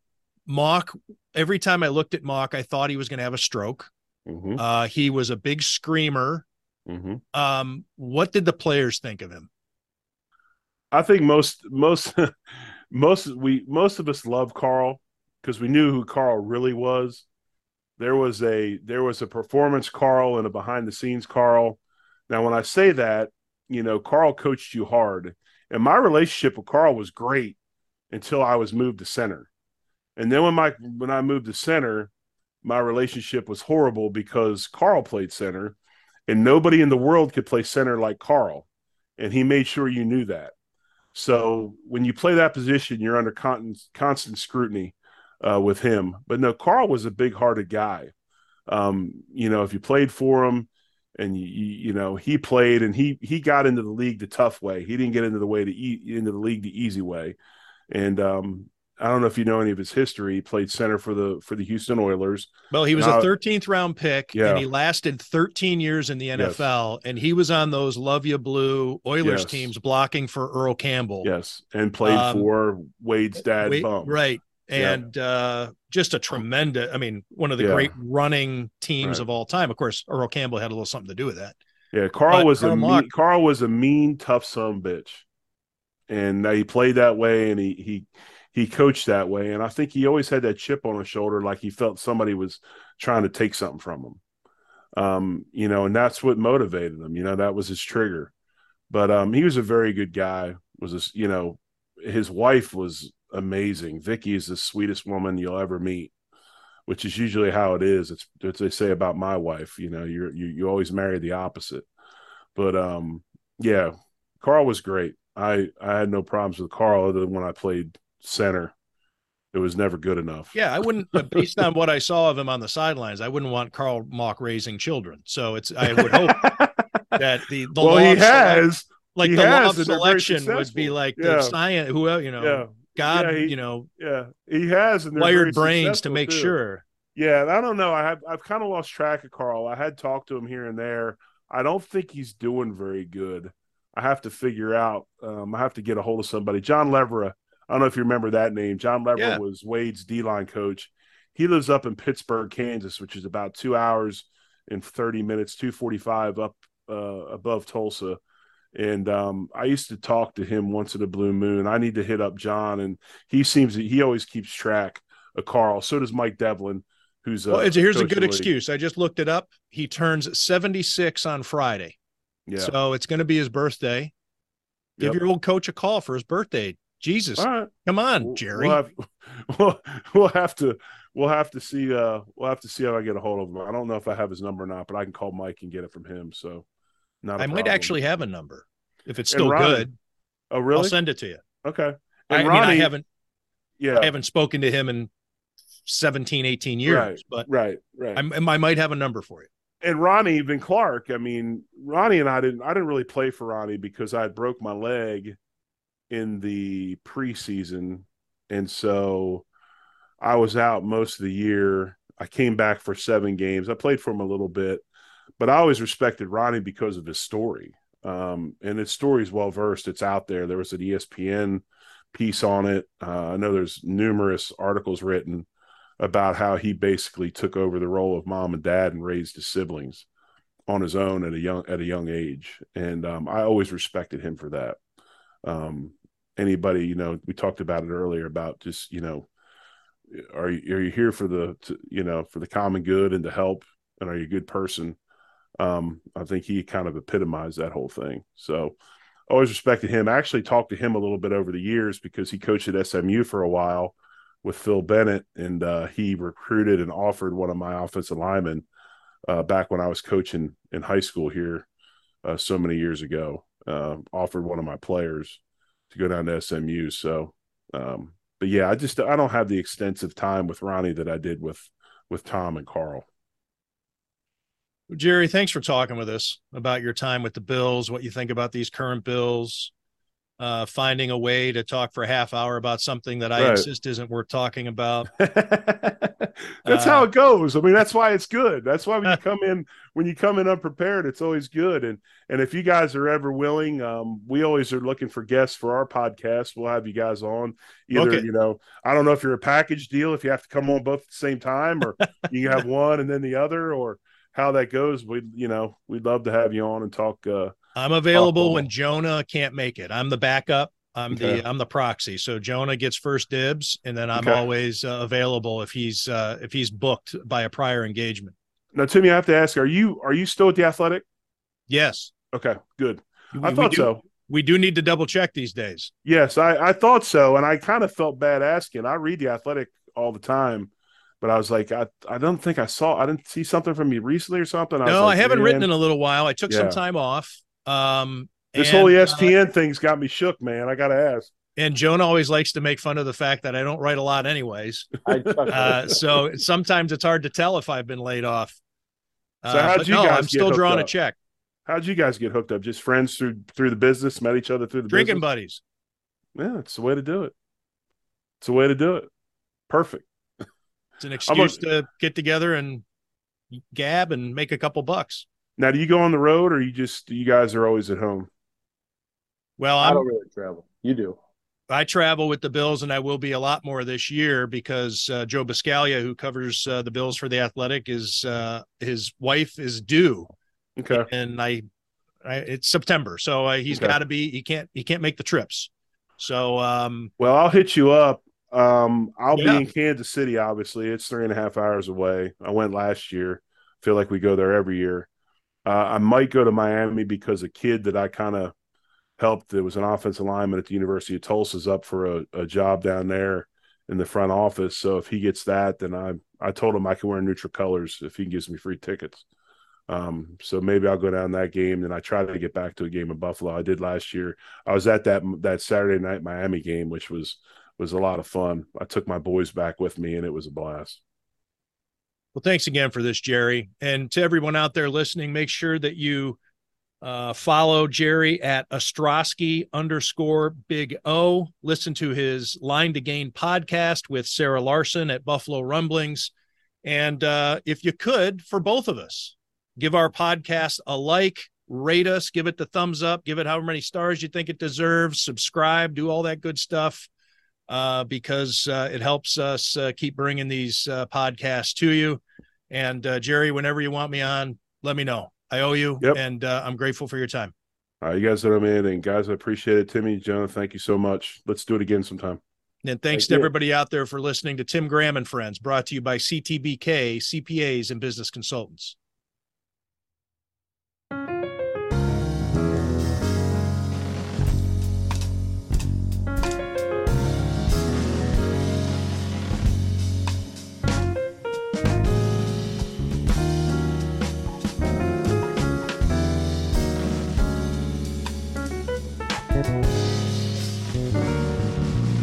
Mauck, every time I looked at Mauck, I thought he was going to have a stroke. Mm-hmm. Uh, he was a big screamer. Mm-hmm. Um, what did the players think of him? I think most most most we most of us love Carl because we knew who Carl really was. There was a there was a performance Carl and a behind the scenes Carl. Now, when I say that, you know, Carl coached you hard, and my relationship with Carl was great until I was moved to center. And then when my when I moved to center, my relationship was horrible because Carl played center and nobody in the world could play center like Carl. And he made sure you knew that. So when you play that position, you're under constant, scrutiny uh, with him. But no, Carl was a big hearted guy. Um, you know, if you played for him and you, you, know, he played and he, he got into the league the tough way. He didn't get into the way to e- into the league the easy way. And um, I don't know if you know any of his history. He played center for the for the Houston Oilers. Well, he was a 13th round pick, yeah. and he lasted 13 years in the NFL. Yes. And he was on those Luv Ya Blue Oilers yes. teams blocking for Earl Campbell. Yes, and played um, for Wade's dad, Wade. Right, and yeah. uh, just a tremendous. I mean, one of the yeah. great running teams right. of all time. Of course, Earl Campbell had a little something to do with that. Yeah, Carl but was Carl a mean, Carl was a mean, tough son bitch and he played that way and he he he coached that way and i think he always had that chip on his shoulder like he felt somebody was trying to take something from him um you know and that's what motivated him you know that was his trigger but um he was a very good guy was this you know his wife was amazing vicky is the sweetest woman you'll ever meet which is usually how it is it's what they say about my wife you know you're you, you always marry the opposite but um yeah carl was great I I had no problems with Carl other than when I played center. It was never good enough. Yeah, I wouldn't based on what I saw of him on the sidelines, I wouldn't want Carl Mauck raising children. So it's I would hope that the, the well he has like he the law of selection would be like yeah. the science who you know God, Yeah, he- you know, Yeah, he has and wired brains to make too. sure. Yeah, I don't know. I have I've kind of lost track of Carl. I had talked to him here and there. I don't think he's doing very good. I have to figure out. Um, I have to get a hold of somebody. John Levra. I don't know if you remember that name. John Levra Yeah. was Wade's D line coach. He lives up in Pittsburgh, Kansas, which is about two hours and thirty minutes, two forty five up uh, above Tulsa. And um, I used to talk to him once in a blue moon. I need to hit up John, and he seems he always keeps track of Carl. So does Mike Devlin, who's Well, it's, here's a good excuse. I just looked it up. He turns 76 on Friday. Yeah. So it's going to be his birthday. Give Yep. your old coach a call for his birthday. Jesus, right, come on, Jerry. We'll have, we'll, we'll have to we'll have to see uh we'll have to see how I get a hold of him. I don't know if I have his number or not, but I can call Mike and get it from him. So not. I I might actually have a number if it's still Ronnie, good. Oh really? I'll send it to you. okay. I, And I mean, I haven't Yeah. I haven't spoken to him in 17, 18 years, Right. but right. Right. I'm, I might have a number for you. and Ronnie Vinklarek, I mean, Ronnie and I didn't I didn't really play for Ronnie because I broke my leg in the preseason. And so I was out most of the year. I came back for seven games. I played for him a little bit, but I always respected Ronnie because of his story. Um, and his story is well versed. It's out there. There was an ESPN piece on it. Uh, I know there's numerous articles written about how he basically took over the role of mom and dad and raised his siblings on his own at a young at a young age. And um, I always respected him for that. Um, anybody, you know, we talked about it earlier about just you know, are you are you here for the to, you know for the common good and to help, and are you a good person? Um, I think he kind of epitomized that whole thing. So always respected him. I actually talked to him a little bit over the years because he coached at SMU for a while with Phil Bennett, and uh, he recruited and offered one of my offensive linemen uh, back when I was coaching in high school here uh, so many years ago. Uh, offered one of my players to go down to SMU. So, um, but yeah, I just I don't have the extensive time with Ronnie that I did with with Tom and Carl. Jerry, thanks for talking with us about your time with the Bills, what you think about these current Bills, uh, finding a way to talk for a half hour about something that I Right. insist isn't worth talking about. that's Uh, how it goes. I mean, that's why it's good. That's why when you come in when you come in unprepared, it's always good. And and if you guys are ever willing, um, we always are looking for guests for our podcast. We'll have you guys on. Either Okay. you know, I don't know if you're a package deal, if you have to come on both at the same time, or you have one and then the other, or how that goes. We you know we'd love to have you on and talk. Uh, I'm available when Jonah can't make it. I'm the backup. I'm Okay. the I'm the proxy. So Jonah gets first dibs, and then I'm Okay. always uh, available if he's uh, if he's booked by a prior engagement. now, Timmy, I have to ask: Are you are you still at the Athletic? Yes, Okay, good. I thought we do, so. We do need to double check these days. Yes, I, I thought so, and I kind of felt bad asking. I read the Athletic all the time, but I was like, I, I don't think I saw, I didn't see something from you recently or something. I was no, like, I haven't written in a little while. I took some time off. Um, this and, whole E uh, ESPN thing's got me shook, man. I got to ask. and Jonah always likes to make fun of the fact that I don't write a lot, anyways. Uh, so sometimes it's hard to tell if I've been laid off. So Uh, how'd you no, guys I'm still drawing a check. How'd you guys get hooked up? Just friends through through the business, met each other through the Drinking business? buddies. Yeah, it's the way to do it. It's the way to do it. Perfect. It's an about- excuse to get together and gab and make a couple bucks. Now, do you go on the road, or you just you guys are always at home? Well, I I'm, don't really travel. You do. I travel with the Bills, and I will be a lot more this year because uh, Joe Buscaglia, who covers uh, the Bills for the Athletic, is uh, his wife is due, Okay. and I, I it's September, so uh, he's Okay. got to be. He can't. He can't make the trips. So um, Well, I'll hit you up. Um, I'll Yeah. be in Kansas City. Obviously, it's three and a half hours away. I went last year. Feel like we go there every year. Uh, I might go to Miami because a kid that I kind of helped that was an offensive lineman at the University of Tulsa is up for a, a job down there in the front office. So if he gets that, then I I told him I can wear neutral colors if he gives me free tickets. Um, so maybe I'll go down that game. Then I try to get back to a game in Buffalo. I did last year. I was at that that Saturday night Miami game, which was was a lot of fun. I took my boys back with me, and it was a blast. Well, thanks again for this, Jerry. And to everyone out there listening, make sure that you Uh, follow Jerry at Ostroski underscore Big O. Listen to his Line to Gain podcast with Sarah Larson at Buffalo Rumblings. And uh, if you could, for both of us, give our podcast a like, rate us, give it the thumbs up, give it however many stars you think it deserves, subscribe, do all that good stuff uh, because uh, it helps us uh, keep bringing these uh, podcasts to you. And uh, Jerry, whenever you want me on, let me know. I owe you, Yep. and uh, I'm grateful for your time. All right, you guys know I'm in, And guys, I appreciate it. Timmy, Jonah, thank you so much. Let's do it again sometime. And thanks Thank to you. everybody out there for listening to Tim Graham and Friends, brought to you by CTBK, CPAs and Business Consultants.